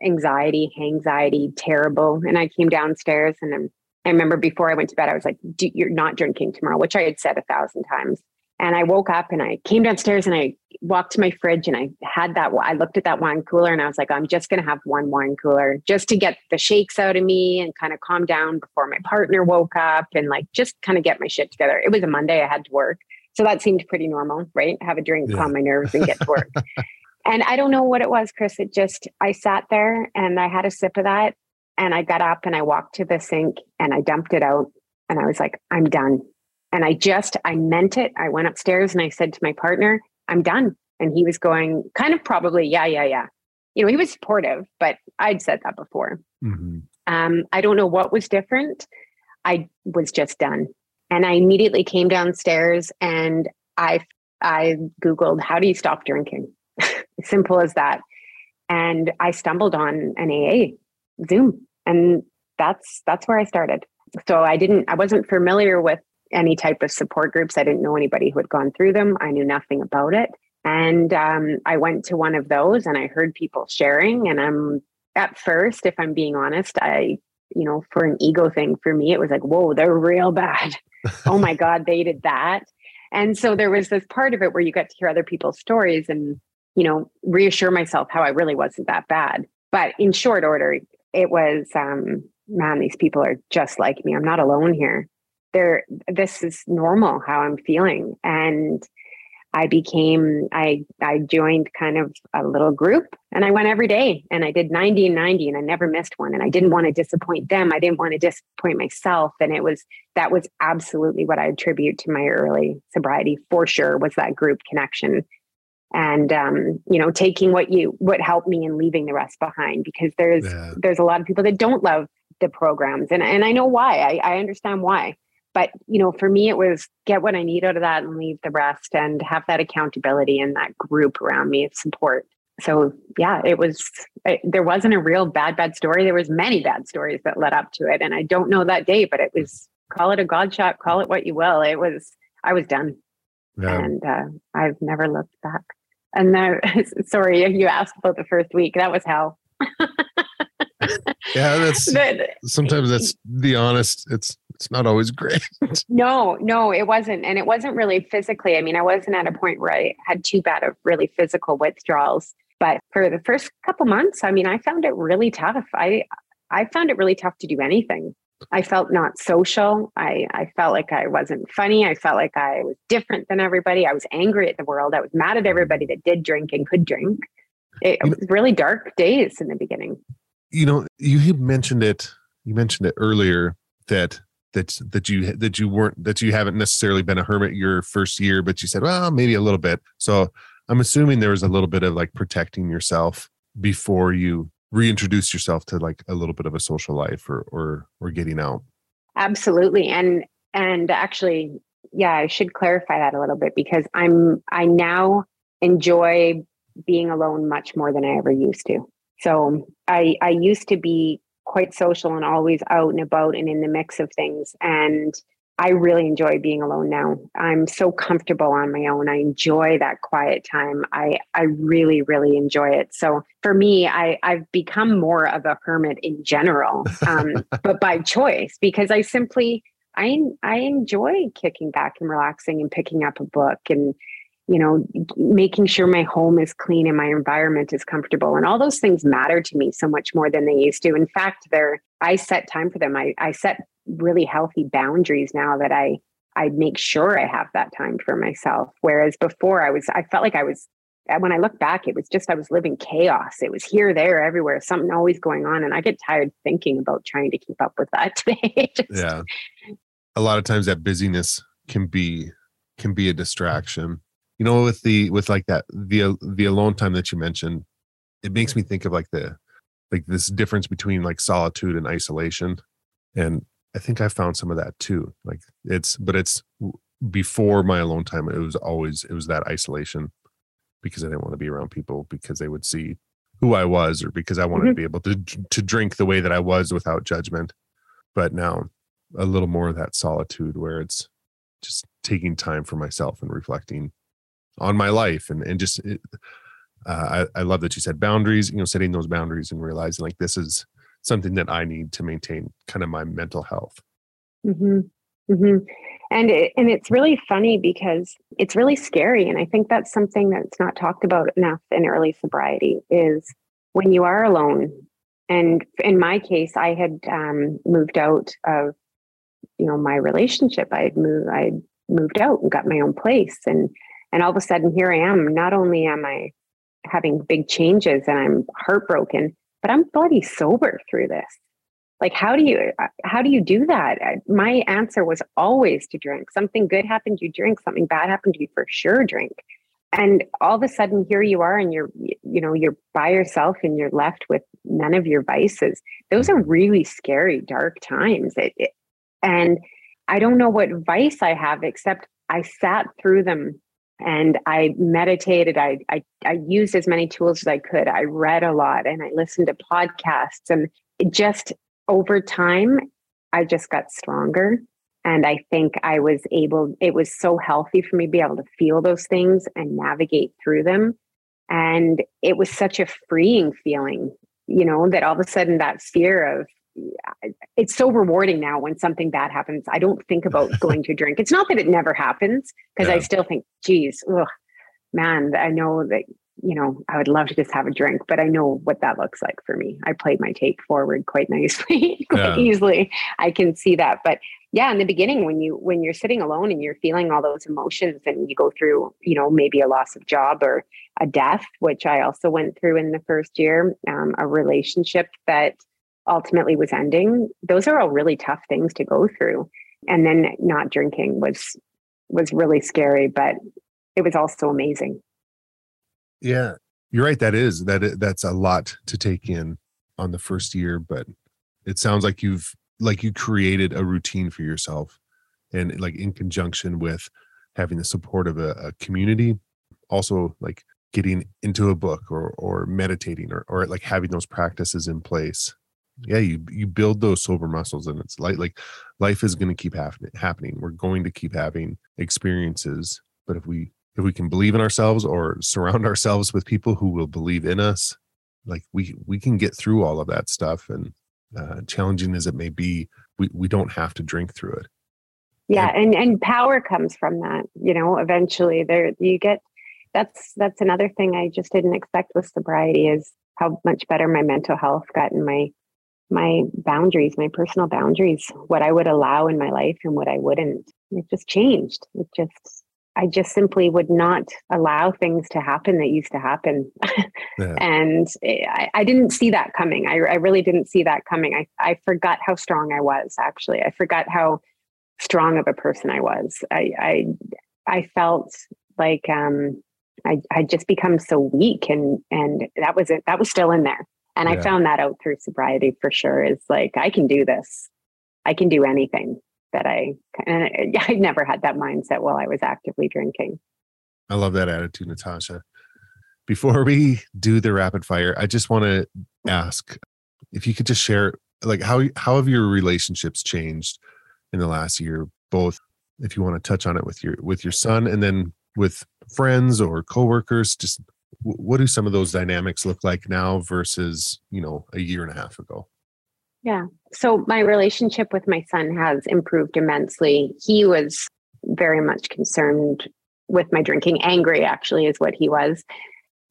Speaker 2: anxiety, anxiety, terrible. And I came downstairs and I'm, I remember before I went to bed, I was like, you're not drinking tomorrow, which I had said a thousand times. And I woke up and I came downstairs and I walked to my fridge and I had that. I looked at that wine cooler and I was like, I'm just going to have one wine cooler just to get the shakes out of me and kind of calm down before my partner woke up and like just kind of get my shit together. It was a Monday. I had to work. So that seemed pretty normal, right? Have a drink, yeah. calm my nerves, and get to work. And I don't know what it was, Chris. It just, I sat there and I had a sip of that and I got up and I walked to the sink and I dumped it out and I was like, I'm done. And I just, I meant it. I went upstairs and I said to my partner, I'm done. And he was going, kind of probably, yeah, yeah, yeah. You know, he was supportive, but I'd said that before. Mm-hmm. Um, I don't know what was different. I was just done. And I immediately came downstairs and I I Googled how do you stop drinking? simple as that. And I stumbled on an AA Zoom, and that's that's where I started. So I didn't, I wasn't familiar with any type of support groups. I didn't know anybody who had gone through them. I knew nothing about it. And um, I went to one of those and I heard people sharing. And I'm at first, if I'm being honest, I, you know, for an ego thing for me, it was like, whoa, they're real bad. oh my God, they did that. And so there was this part of it where you got to hear other people's stories. And you know, reassure myself how I really wasn't that bad. But in short order, it was, um, man, these people are just like me. I'm not alone here. They're, this is normal how I'm feeling. And I became, I, I joined kind of a little group and I went every day and I did 90 and 90 and I never missed one. And I didn't want to disappoint them. I didn't want to disappoint myself. And it was, that was absolutely what I attribute to my early sobriety for sure was that group connection and um, you know taking what you what helped me and leaving the rest behind because there's yeah. there's a lot of people that don't love the programs and and I know why I, I understand why but you know for me it was get what I need out of that and leave the rest and have that accountability and that group around me of support so yeah it was it, there wasn't a real bad bad story there was many bad stories that led up to it and I don't know that day but it was call it a god shot call it what you will it was I was done yeah. and uh, I've never looked back. And now, sorry, you asked about the first week. That was hell.
Speaker 3: yeah, that's but, sometimes that's the honest. It's it's not always great.
Speaker 2: no, no, it wasn't, and it wasn't really physically. I mean, I wasn't at a point where I had too bad of really physical withdrawals. But for the first couple months, I mean, I found it really tough. I I found it really tough to do anything. I felt not social. I, I felt like I wasn't funny. I felt like I was different than everybody. I was angry at the world. I was mad at everybody that did drink and could drink. It, it was really dark days in the beginning.
Speaker 3: You know, you mentioned it. You mentioned it earlier that that that you that you weren't that you haven't necessarily been a hermit your first year, but you said, well, maybe a little bit. So I'm assuming there was a little bit of like protecting yourself before you reintroduce yourself to like a little bit of a social life or or or getting out.
Speaker 2: Absolutely. And and actually, yeah, I should clarify that a little bit because I'm I now enjoy being alone much more than I ever used to. So I I used to be quite social and always out and about and in the mix of things. And I really enjoy being alone now. I'm so comfortable on my own. I enjoy that quiet time. I I really really enjoy it. So for me, I I've become more of a hermit in general, um, but by choice because I simply I I enjoy kicking back and relaxing and picking up a book and you know, making sure my home is clean and my environment is comfortable. And all those things matter to me so much more than they used to. In fact, they're, I set time for them. I, I set really healthy boundaries now that I, I make sure I have that time for myself. Whereas before I was, I felt like I was, when I look back, it was just, I was living chaos. It was here, there, everywhere, something always going on. And I get tired thinking about trying to keep up with that today.
Speaker 3: just, yeah. A lot of times that busyness can be, can be a distraction you know with the with like that the the alone time that you mentioned it makes me think of like the like this difference between like solitude and isolation. And i think i found some of that too. Like it's but it's before my alone time it was always it was that isolation because i didn't want to be around people because they would see who i was or because i wanted mm-hmm. to be able to to drink the way that i was without judgment. But now a little more of that solitude where it's just taking time for myself and reflecting on my life and and just it, uh, I, I love that you said boundaries you know setting those boundaries and realizing like this is something that i need to maintain kind of my mental health
Speaker 2: mm-hmm. Mm-hmm. and it, and it's really funny because it's really scary and i think that's something that's not talked about enough in early sobriety is when you are alone and in my case i had um, moved out of you know my relationship i'd moved i'd moved out and got my own place and and all of a sudden, here I am. Not only am I having big changes and I'm heartbroken, but I'm bloody sober through this. Like, how do you uh, how do you do that? My answer was always to drink. Something good happened, you drink. Something bad happened, you for sure drink. And all of a sudden, here you are, and you're you know you're by yourself, and you're left with none of your vices. Those are really scary, dark times. It, it, and I don't know what vice I have, except I sat through them and I meditated. I, I, I used as many tools as I could. I read a lot and I listened to podcasts. And just over time, I just got stronger. And I think I was able, it was so healthy for me to be able to feel those things and navigate through them. And it was such a freeing feeling, you know, that all of a sudden that fear of it's so rewarding now when something bad happens. I don't think about going to drink. It's not that it never happens because yeah. I still think, geez, ugh, man, I know that, you know, I would love to just have a drink, but I know what that looks like for me. I played my tape forward quite nicely, quite yeah. easily. I can see that. But yeah, in the beginning, when you when you're sitting alone and you're feeling all those emotions and you go through, you know, maybe a loss of job or a death, which I also went through in the first year, um, a relationship that ultimately was ending those are all really tough things to go through. And then not drinking was was really scary but it was also amazing.
Speaker 3: Yeah you're right that is that that's a lot to take in on the first year but it sounds like you've like you created a routine for yourself and like in conjunction with having the support of a, a community also like getting into a book or or meditating or, or like having those practices in place yeah you you build those sober muscles and it's like like life is going to keep happening happening. We're going to keep having experiences but if we if we can believe in ourselves or surround ourselves with people who will believe in us like we we can get through all of that stuff and uh, challenging as it may be we we don't have to drink through it.
Speaker 2: Yeah and and power comes from that you know eventually there you get that's that's another thing i just didn't expect with sobriety is how much better my mental health got and my my boundaries, my personal boundaries, what I would allow in my life and what I wouldn't. It just changed. It just, I just simply would not allow things to happen that used to happen. Yeah. and I, I, didn't see that coming. I, I really didn't see that coming. I, I forgot how strong I was, actually. I forgot how strong of a person I was. I, I, I felt like um, I, I just become so weak and, and that was it. That was still in there. And yeah. I found that out through sobriety for sure. Is like, I can do this. I can do anything that I, and I never had that mindset while I was actively drinking.
Speaker 3: I love that attitude, Natasha. Before we do the rapid fire, I just want to ask if you could just share, like, how how have your relationships changed in the last year? Both, if you want to touch on it with your with your son, and then with friends or coworkers. Just what do some of those dynamics look like now versus you know a year and a half ago?
Speaker 2: Yeah. So my relationship with my son has improved immensely. He was very much concerned with my drinking, angry actually is what he was.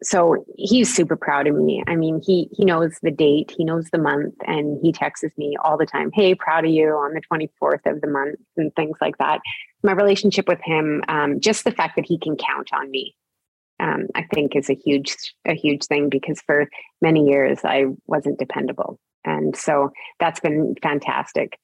Speaker 2: So he's super proud of me. I mean, he he knows the date, he knows the month, and he texts me all the time, "Hey, proud of you on the 24th of the month," and things like that. My relationship with him, um, just the fact that he can count on me, um, I think, is a huge a huge thing because for many years I wasn't dependable. And so that's been fantastic.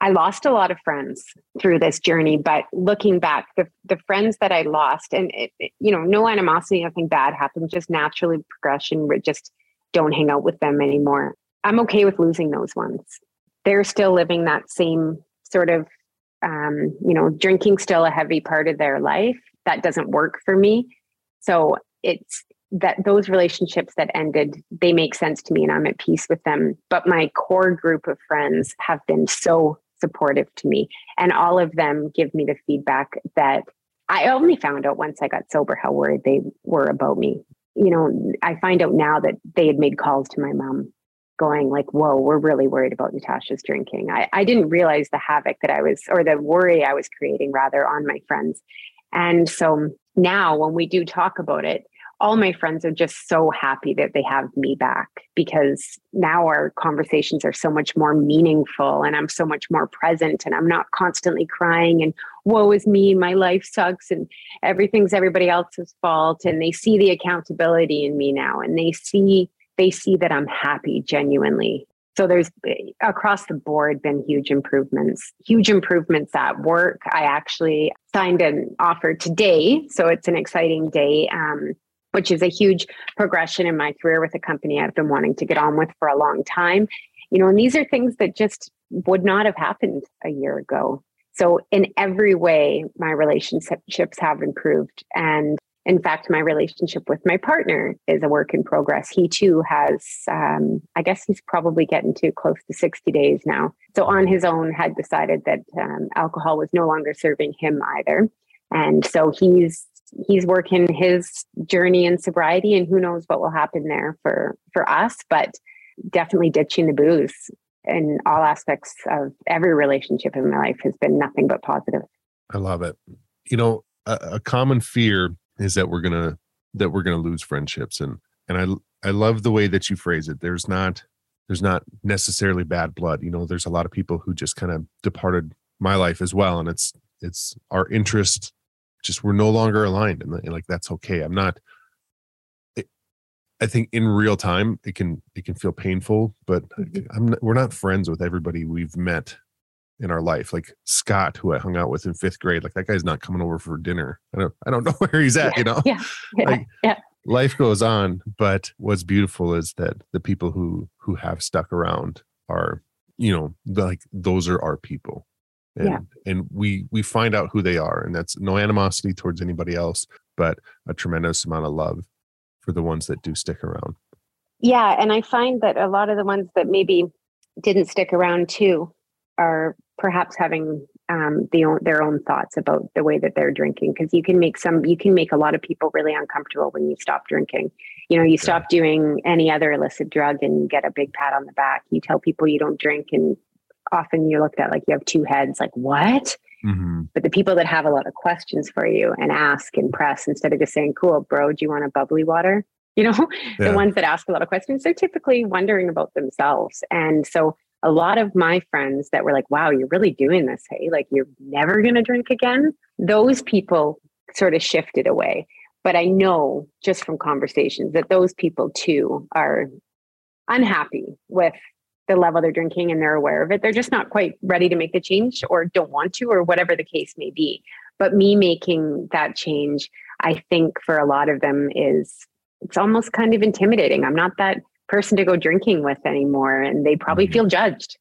Speaker 2: I lost a lot of friends through this journey, but looking back, the, the friends that I lost, and it, it, you know, no animosity, nothing bad happened, just naturally progression. We just don't hang out with them anymore. I'm okay with losing those ones. They're still living that same sort of, um, you know, drinking still a heavy part of their life. That doesn't work for me. So it's that those relationships that ended they make sense to me and i'm at peace with them. But my core group of friends have been so supportive to me. And all of them give me the feedback that i only found out once i got sober how worried they were about me. You know i find out now that they had made calls to my mom going like whoa we're really worried about natasha's drinking. I, I didn't realize the havoc that i was or the worry i was creating rather on my friends. And so now when we do talk about it all my friends are just so happy that they have me back because now our conversations are so much more meaningful and I'm so much more present and I'm not constantly crying and woe is me, my life sucks and everything's everybody else's fault. And they see the accountability in me now and they see they see that I'm happy genuinely. So there's across the board been huge improvements, huge improvements at work. I actually signed an offer today. So it's an exciting day. Um, which is a huge progression in my career with a company I've been wanting to get on with for a long time. You know, and these are things that just would not have happened a year ago. So, in every way, my relationships have improved. And in fact, my relationship with my partner is a work in progress. He too has, um, I guess he's probably getting to close to 60 days now. So, on his own, had decided that um, alcohol was no longer serving him either. And so he's he's working his journey in sobriety and who knows what will happen there for for us but definitely ditching the booze in all aspects of every relationship in my life has been nothing but positive
Speaker 3: i love it you know a, a common fear is that we're gonna that we're gonna lose friendships. And and i i love the way that you phrase it. There's not there's not necessarily bad blood. You know there's a lot of people who just kind of departed my life as well. And it's it's our interest just we're no longer aligned. And, and like that's okay. I'm not it, i think in real time it can it can feel painful but mm-hmm. i'm not, we're not friends with everybody we've met in our life like scott who i hung out with in fifth grade like that guy's not coming over for dinner. I don't i don't know where he's at
Speaker 2: yeah,
Speaker 3: you know?
Speaker 2: yeah, yeah,
Speaker 3: like,
Speaker 2: yeah
Speaker 3: life goes on but what's beautiful is that the people who who have stuck around are you know like those are our people. And yeah. and we we find out who they are and that's no animosity towards anybody else but a tremendous amount of love for the ones that do stick around.
Speaker 2: Yeah and i find that a lot of the ones that maybe didn't stick around too are perhaps having um, the own, their own thoughts about the way that they're drinking because you can make some you can make a lot of people really uncomfortable when you stop drinking you know you stop yeah. doing any other illicit drug and you get a big pat on the back you tell people you don't drink and often you're looked at like you have two heads, like, what? Mm-hmm. But the people that have a lot of questions for you and ask and press instead of just saying, cool, bro, do you want a bubbly water? You know,
Speaker 3: Yeah.
Speaker 2: the ones that ask a lot of questions, they're typically wondering about themselves. And so a lot of my friends that were like, wow, you're really doing this. Hey, like you're never going to drink again. Those people sort of shifted away. But I know just from conversations that those people too are unhappy with the level they're drinking and they're aware of it. They're just not quite ready to make the change or don't want to, or whatever the case may be. But me making that change, I think for a lot of them is it's almost kind of intimidating. I'm not that person to go drinking with anymore. And they probably
Speaker 3: Mhm.
Speaker 2: feel judged.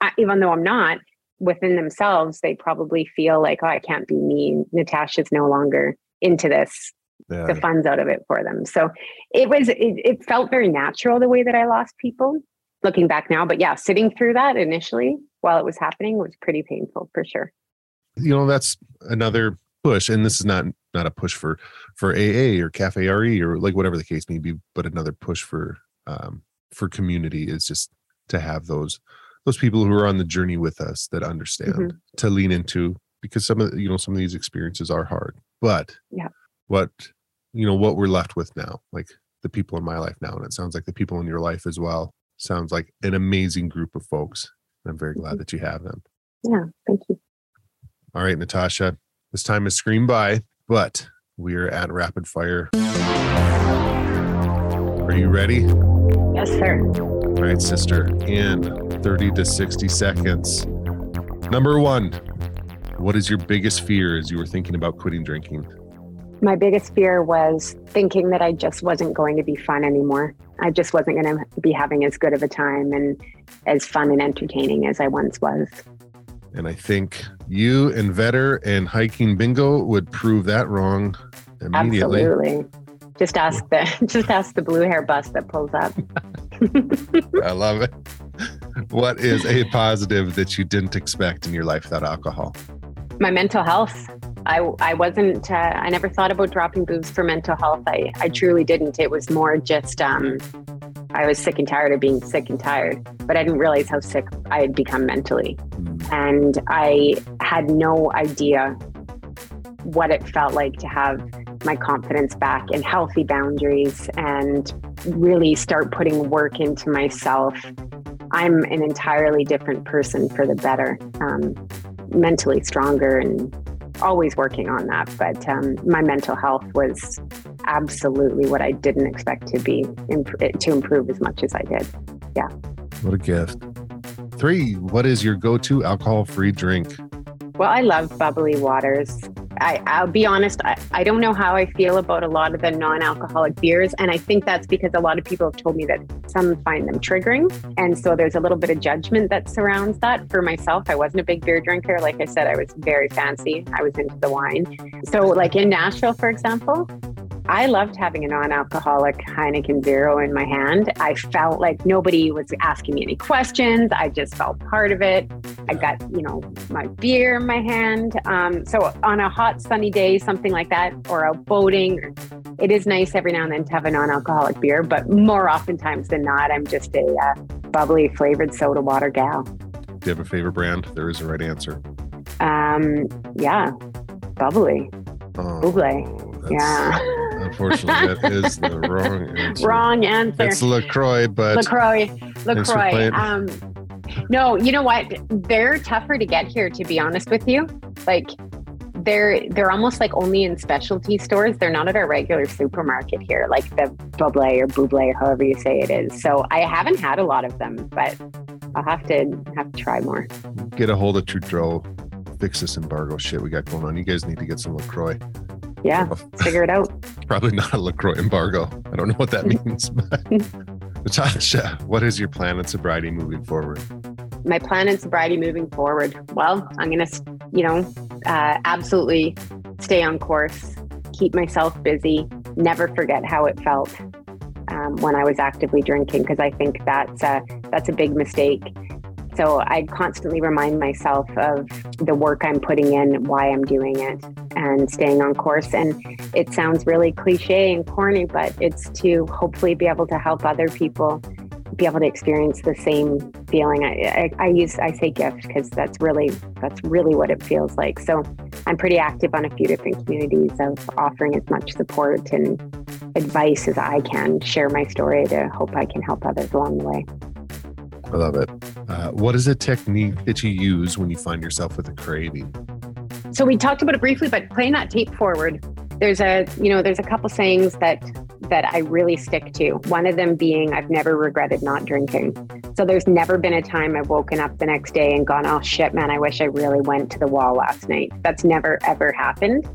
Speaker 2: I, even though I'm not within themselves, they probably feel like, oh, I can't be me. Natasha's no longer into this
Speaker 3: Yeah.
Speaker 2: the funds out of it for them. So it was, it, it felt very natural the way that I lost people looking back now. But yeah, sitting through that initially while it was happening was pretty painful for sure.
Speaker 3: you know that's another push and this is not not a push for for aa or cafe re or like whatever the case may be but another push for um for community is just to have those those people who are on the journey with us that understand
Speaker 2: Mhm.
Speaker 3: to lean into because some of you know some of these experiences are hard but
Speaker 2: Yeah.
Speaker 3: what you know what we're left with now like the people in my life now and it sounds like the people in your life as well sounds like an amazing group of folks i'm very glad
Speaker 2: Mhm.
Speaker 3: that you have them
Speaker 2: Yeah. Thank you.
Speaker 3: all right, Natasha, this time has screamed by, but we're at rapid fire. Are you ready?
Speaker 2: Yes, sir.
Speaker 3: All right, sister, in 30 to 60 seconds. Number one, what is your biggest fear as you were thinking about quitting drinking?
Speaker 2: My biggest fear was thinking that I just wasn't going to be fun anymore. I just wasn't going to be having as good of a time and as fun and entertaining as I once was.
Speaker 3: And I think you and Vedder and hiking bingo would prove that wrong immediately.
Speaker 2: Absolutely. Just ask the just ask the blue hair bus that pulls up.
Speaker 3: I love it. What is a positive that you didn't expect in your life without alcohol?
Speaker 2: My mental health. I I wasn't. Uh, I never thought about dropping booze for mental health. I I truly didn't. It was more just. Um, I was sick and tired of being sick and tired, but I didn't realize how sick I had become mentally. and I had no idea what it felt like to have my confidence back and healthy boundaries and really start putting work into myself. I'm an entirely different person for the better, um, mentally stronger and always working on that. But um, my mental health was absolutely what I didn't expect to be imp- to improve as much as I did. Yeah.
Speaker 3: What a gift. Three, what is your go to alcohol free drink?
Speaker 2: Well, I love bubbly waters. I, I'll be honest, I, I don't know how I feel about a lot of the non alcoholic beers. And I think that's because a lot of people have told me that some find them triggering. And so there's a little bit of judgment that surrounds that. For myself, I wasn't a big beer drinker. Like I said, I was very fancy, I was into the wine. So, like in Nashville, for example, I loved having a non alcoholic Heineken Zero in my hand. I felt like nobody was asking me any questions. I just felt part of it. I got, you know, my beer in my hand. Um, so on a hot sunny day, something like that, or out boating, it is nice every now and then to have a non-alcoholic beer. But more oftentimes than not, I'm just a uh, bubbly flavored soda water gal.
Speaker 3: Do you have a favorite brand? There is a right answer.
Speaker 2: Um, yeah, bubbly,
Speaker 3: Oh,
Speaker 2: bubly.
Speaker 3: That's-
Speaker 2: Yeah,
Speaker 3: Unfortunately, that is the wrong answer.
Speaker 2: wrong answer.
Speaker 3: It's LaCroix, but
Speaker 2: Lacroix, Lacroix. Um, no, you know what? They're tougher to get here. To be honest with you, like they're they're almost like only in specialty stores. They're not at our regular supermarket here, like the Buble or Buble or however you say it is. So I haven't had a lot of them, but I'll have to have to try more.
Speaker 3: get a hold of Trudeau. Fix this embargo shit we got going on. You guys need to get some LaCroix.
Speaker 2: Yeah, figure it out.
Speaker 3: Probably not a LaCroix embargo. I don't know what that means. But Natasha, what is your plan in sobriety moving forward?
Speaker 2: my plan in sobriety moving forward? Well, I'm going to, you know, uh, absolutely stay on course, keep myself busy, never forget how it felt um, when I was actively drinking, because I think that's a, that's a big mistake. So I constantly remind myself of the work I'm putting in, why I'm doing it, and staying on course. And it sounds really cliche and corny, but it's to hopefully be able to help other people be able to experience the same feeling. I, I, I use I say gift because that's really that's really what it feels like. So I'm pretty active on a few different communities of offering as much support and advice as I can, share my story to hope I can help others along the way.
Speaker 3: I love it. Uh, what is a technique that you use when you find yourself with a craving?
Speaker 2: So we talked about it briefly, but playing that tape forward. There's a, you know, there's a couple sayings that that I really stick to. One of them being, I've never regretted not drinking. So there's never been a time I've woken up the next day and gone, oh shit, man, I wish I really went to the wall last night. That's never, ever happened.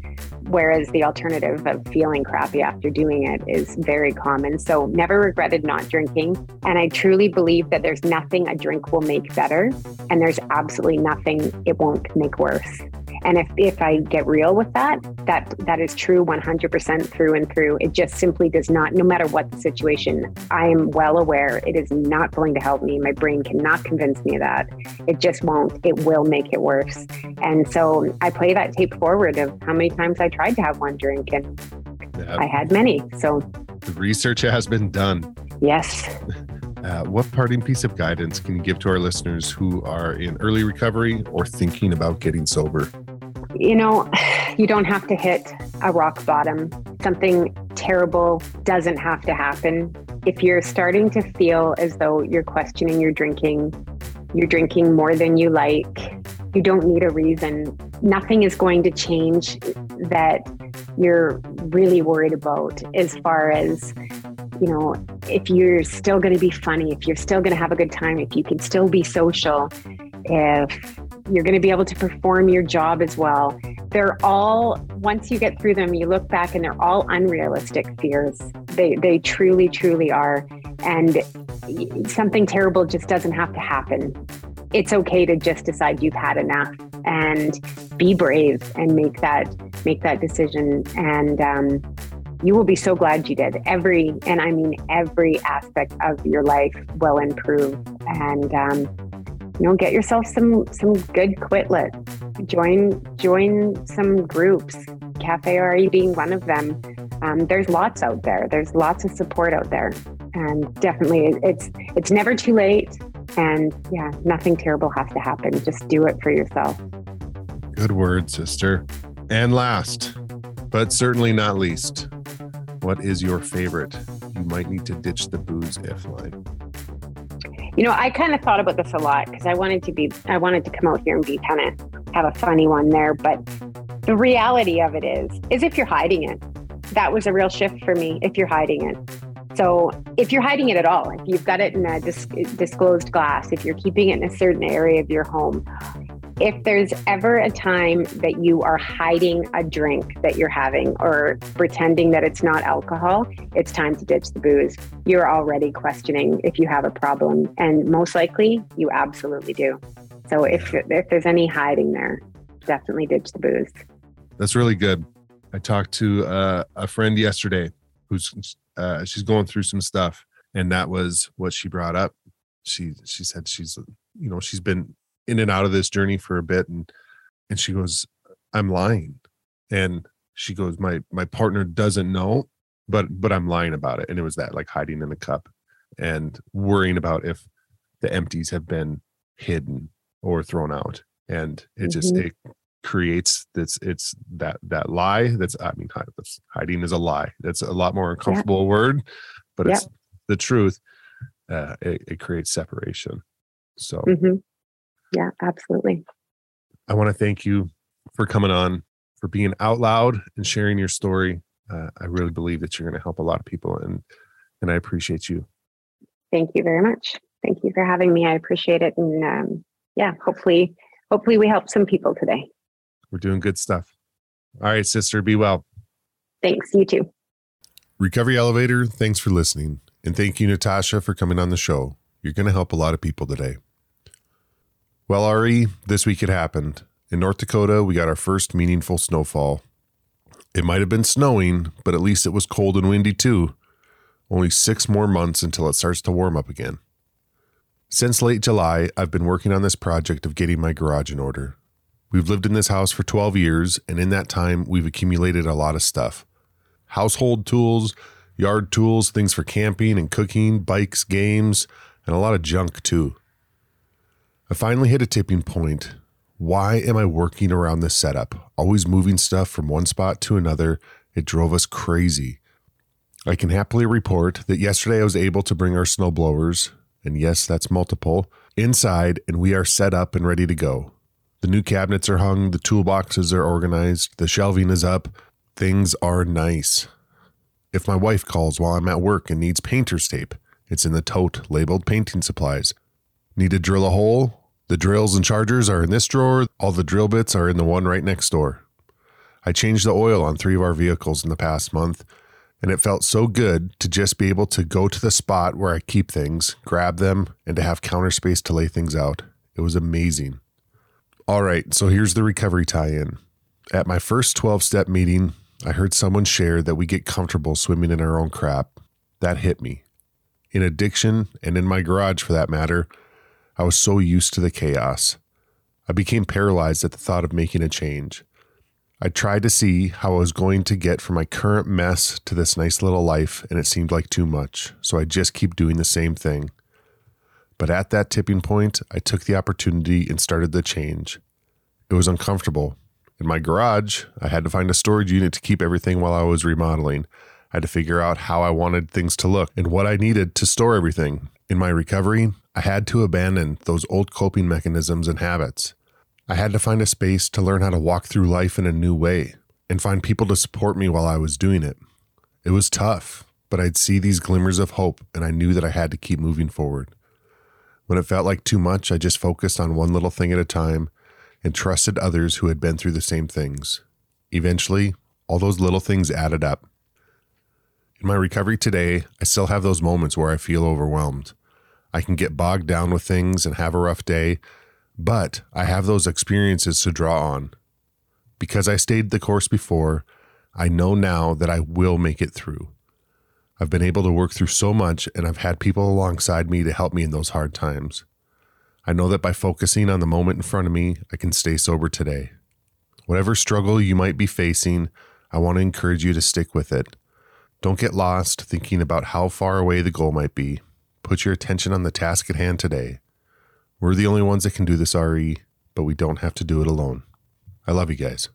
Speaker 2: Whereas the alternative of feeling crappy after doing it is very common. So never regretted not drinking. And I truly believe that there's nothing a drink will make better, and there's absolutely nothing it won't make worse. And if, if I get real with that, that that is true 100% through and through. It just simply does not, no matter what the situation, I am well aware it is not going to help me. My brain cannot convince me of that. It just won't. It will make it worse. And so I play that tape forward of how many times I tried to have one drink and. I had many. So
Speaker 3: the research has been done.
Speaker 2: Yes.
Speaker 3: Uh, what parting piece of guidance can you give to our listeners who are in early recovery or thinking about getting sober?
Speaker 2: You know, you don't have to hit a rock bottom. Something terrible doesn't have to happen. If you're starting to feel as though you're questioning your drinking, you're drinking more than you like, you don't need a reason. Nothing is going to change that you're really worried about as far as you know, if you're still going to be funny, if you're still going to have a good time, if you can still be social, if you're going to be able to perform your job as well. They're all, once you get through them, you look back and they're all unrealistic fears. They, they truly, truly are. And something terrible just doesn't have to happen. It's okay to just decide you've had enough and be brave and make that make that decision. And um, you will be so glad you did. Every, and I mean every aspect of your life will improve. And um, you know, get yourself some some good quit lit. Join join some groups. Cafe RE being one of them. Um, there's lots out there. There's lots of support out there, and definitely it's it's never too late. And yeah, nothing terrible has to happen. Just do it for yourself.
Speaker 3: Good word, sister. And last, but certainly not least, what is your favorite? You might need to ditch the booze if line.
Speaker 2: You know, I kind of thought about this a lot because I wanted to be, I wanted to come out here and be kind of have a funny one there. But the reality of it is, is if you're hiding it, that was a real shift for me. If you're hiding it, so if you're hiding it at all, if you've got it in a dis- disclosed glass, if you're keeping it in a certain area of your home, if there's ever a time that you are hiding a drink that you're having or pretending that it's not alcohol, it's time to ditch the booze. You're already questioning if you have a problem, and most likely you absolutely do. So if if there's any hiding there, definitely ditch the booze.
Speaker 3: That's really good. I talked to uh, a friend yesterday who's uh, she's going through some stuff, and that was what she brought up. She she said she's you know she's been in and out of this journey for a bit and and she goes i'm lying and she goes my my partner doesn't know but but i'm lying about it and it was that like hiding in the cup and worrying about if the empties have been hidden or thrown out and it mm-hmm. just it creates this it's that that lie that's i mean hiding is a lie that's a lot more uncomfortable yeah. word but yeah. it's the truth uh, it, it creates separation so
Speaker 2: mm-hmm yeah, absolutely.
Speaker 3: I want to thank you for coming on, for being out loud and sharing your story. Uh, I really believe that you're going to help a lot of people, and and I appreciate you.
Speaker 2: Thank you very much. Thank you for having me. I appreciate it, and um, yeah, hopefully, hopefully we help some people today.
Speaker 3: We're doing good stuff. All right, sister, be well.
Speaker 2: Thanks. You too.
Speaker 3: Recovery Elevator, thanks for listening. And thank you, Natasha, for coming on the show. You're going to help a lot of people today. Well, RE, this week it happened. In North Dakota, we got our first meaningful snowfall. It might have been snowing, but at least it was cold and windy too. Only six more months until it starts to warm up again. Since late July, I've been working on this project of getting my garage in order. We've lived in this house for 12 years, and in that time, we've accumulated a lot of stuff household tools, yard tools, things for camping and cooking, bikes, games, and a lot of junk too. I finally hit a tipping point. Why am I working around this setup? Always moving stuff from one spot to another. It drove us crazy. I can happily report that yesterday I was able to bring our snow blowers, and yes, that's multiple, inside, and we are set up and ready to go. The new cabinets are hung, the toolboxes are organized, the shelving is up. Things are nice. If my wife calls while I'm at work and needs painter's tape, it's in the tote labeled painting supplies. Need to drill a hole? The drills and chargers are in this drawer. All the drill bits are in the one right next door. I changed the oil on three of our vehicles in the past month, and it felt so good to just be able to go to the spot where I keep things, grab them, and to have counter space to lay things out. It was amazing. All right, so here's the recovery tie in. At my first 12 step meeting, I heard someone share that we get comfortable swimming in our own crap. That hit me. In addiction, and in my garage for that matter, I was so used to the chaos. I became paralyzed at the thought of making a change. I tried to see how I was going to get from my current mess to this nice little life, and it seemed like too much, so I just keep doing the same thing. But at that tipping point, I took the opportunity and started the change. It was uncomfortable. In my garage, I had to find a storage unit to keep everything while I was remodeling. I had to figure out how I wanted things to look and what I needed to store everything. In my recovery, I had to abandon those old coping mechanisms and habits. I had to find a space to learn how to walk through life in a new way and find people to support me while I was doing it. It was tough, but I'd see these glimmers of hope and I knew that I had to keep moving forward. When it felt like too much, I just focused on one little thing at a time and trusted others who had been through the same things. Eventually, all those little things added up. In my recovery today, I still have those moments where I feel overwhelmed. I can get bogged down with things and have a rough day, but I have those experiences to draw on. Because I stayed the course before, I know now that I will make it through. I've been able to work through so much, and I've had people alongside me to help me in those hard times. I know that by focusing on the moment in front of me, I can stay sober today. Whatever struggle you might be facing, I want to encourage you to stick with it. Don't get lost thinking about how far away the goal might be. Put your attention on the task at hand today. We're the only ones that can do this RE, but we don't have to do it alone. I love you guys.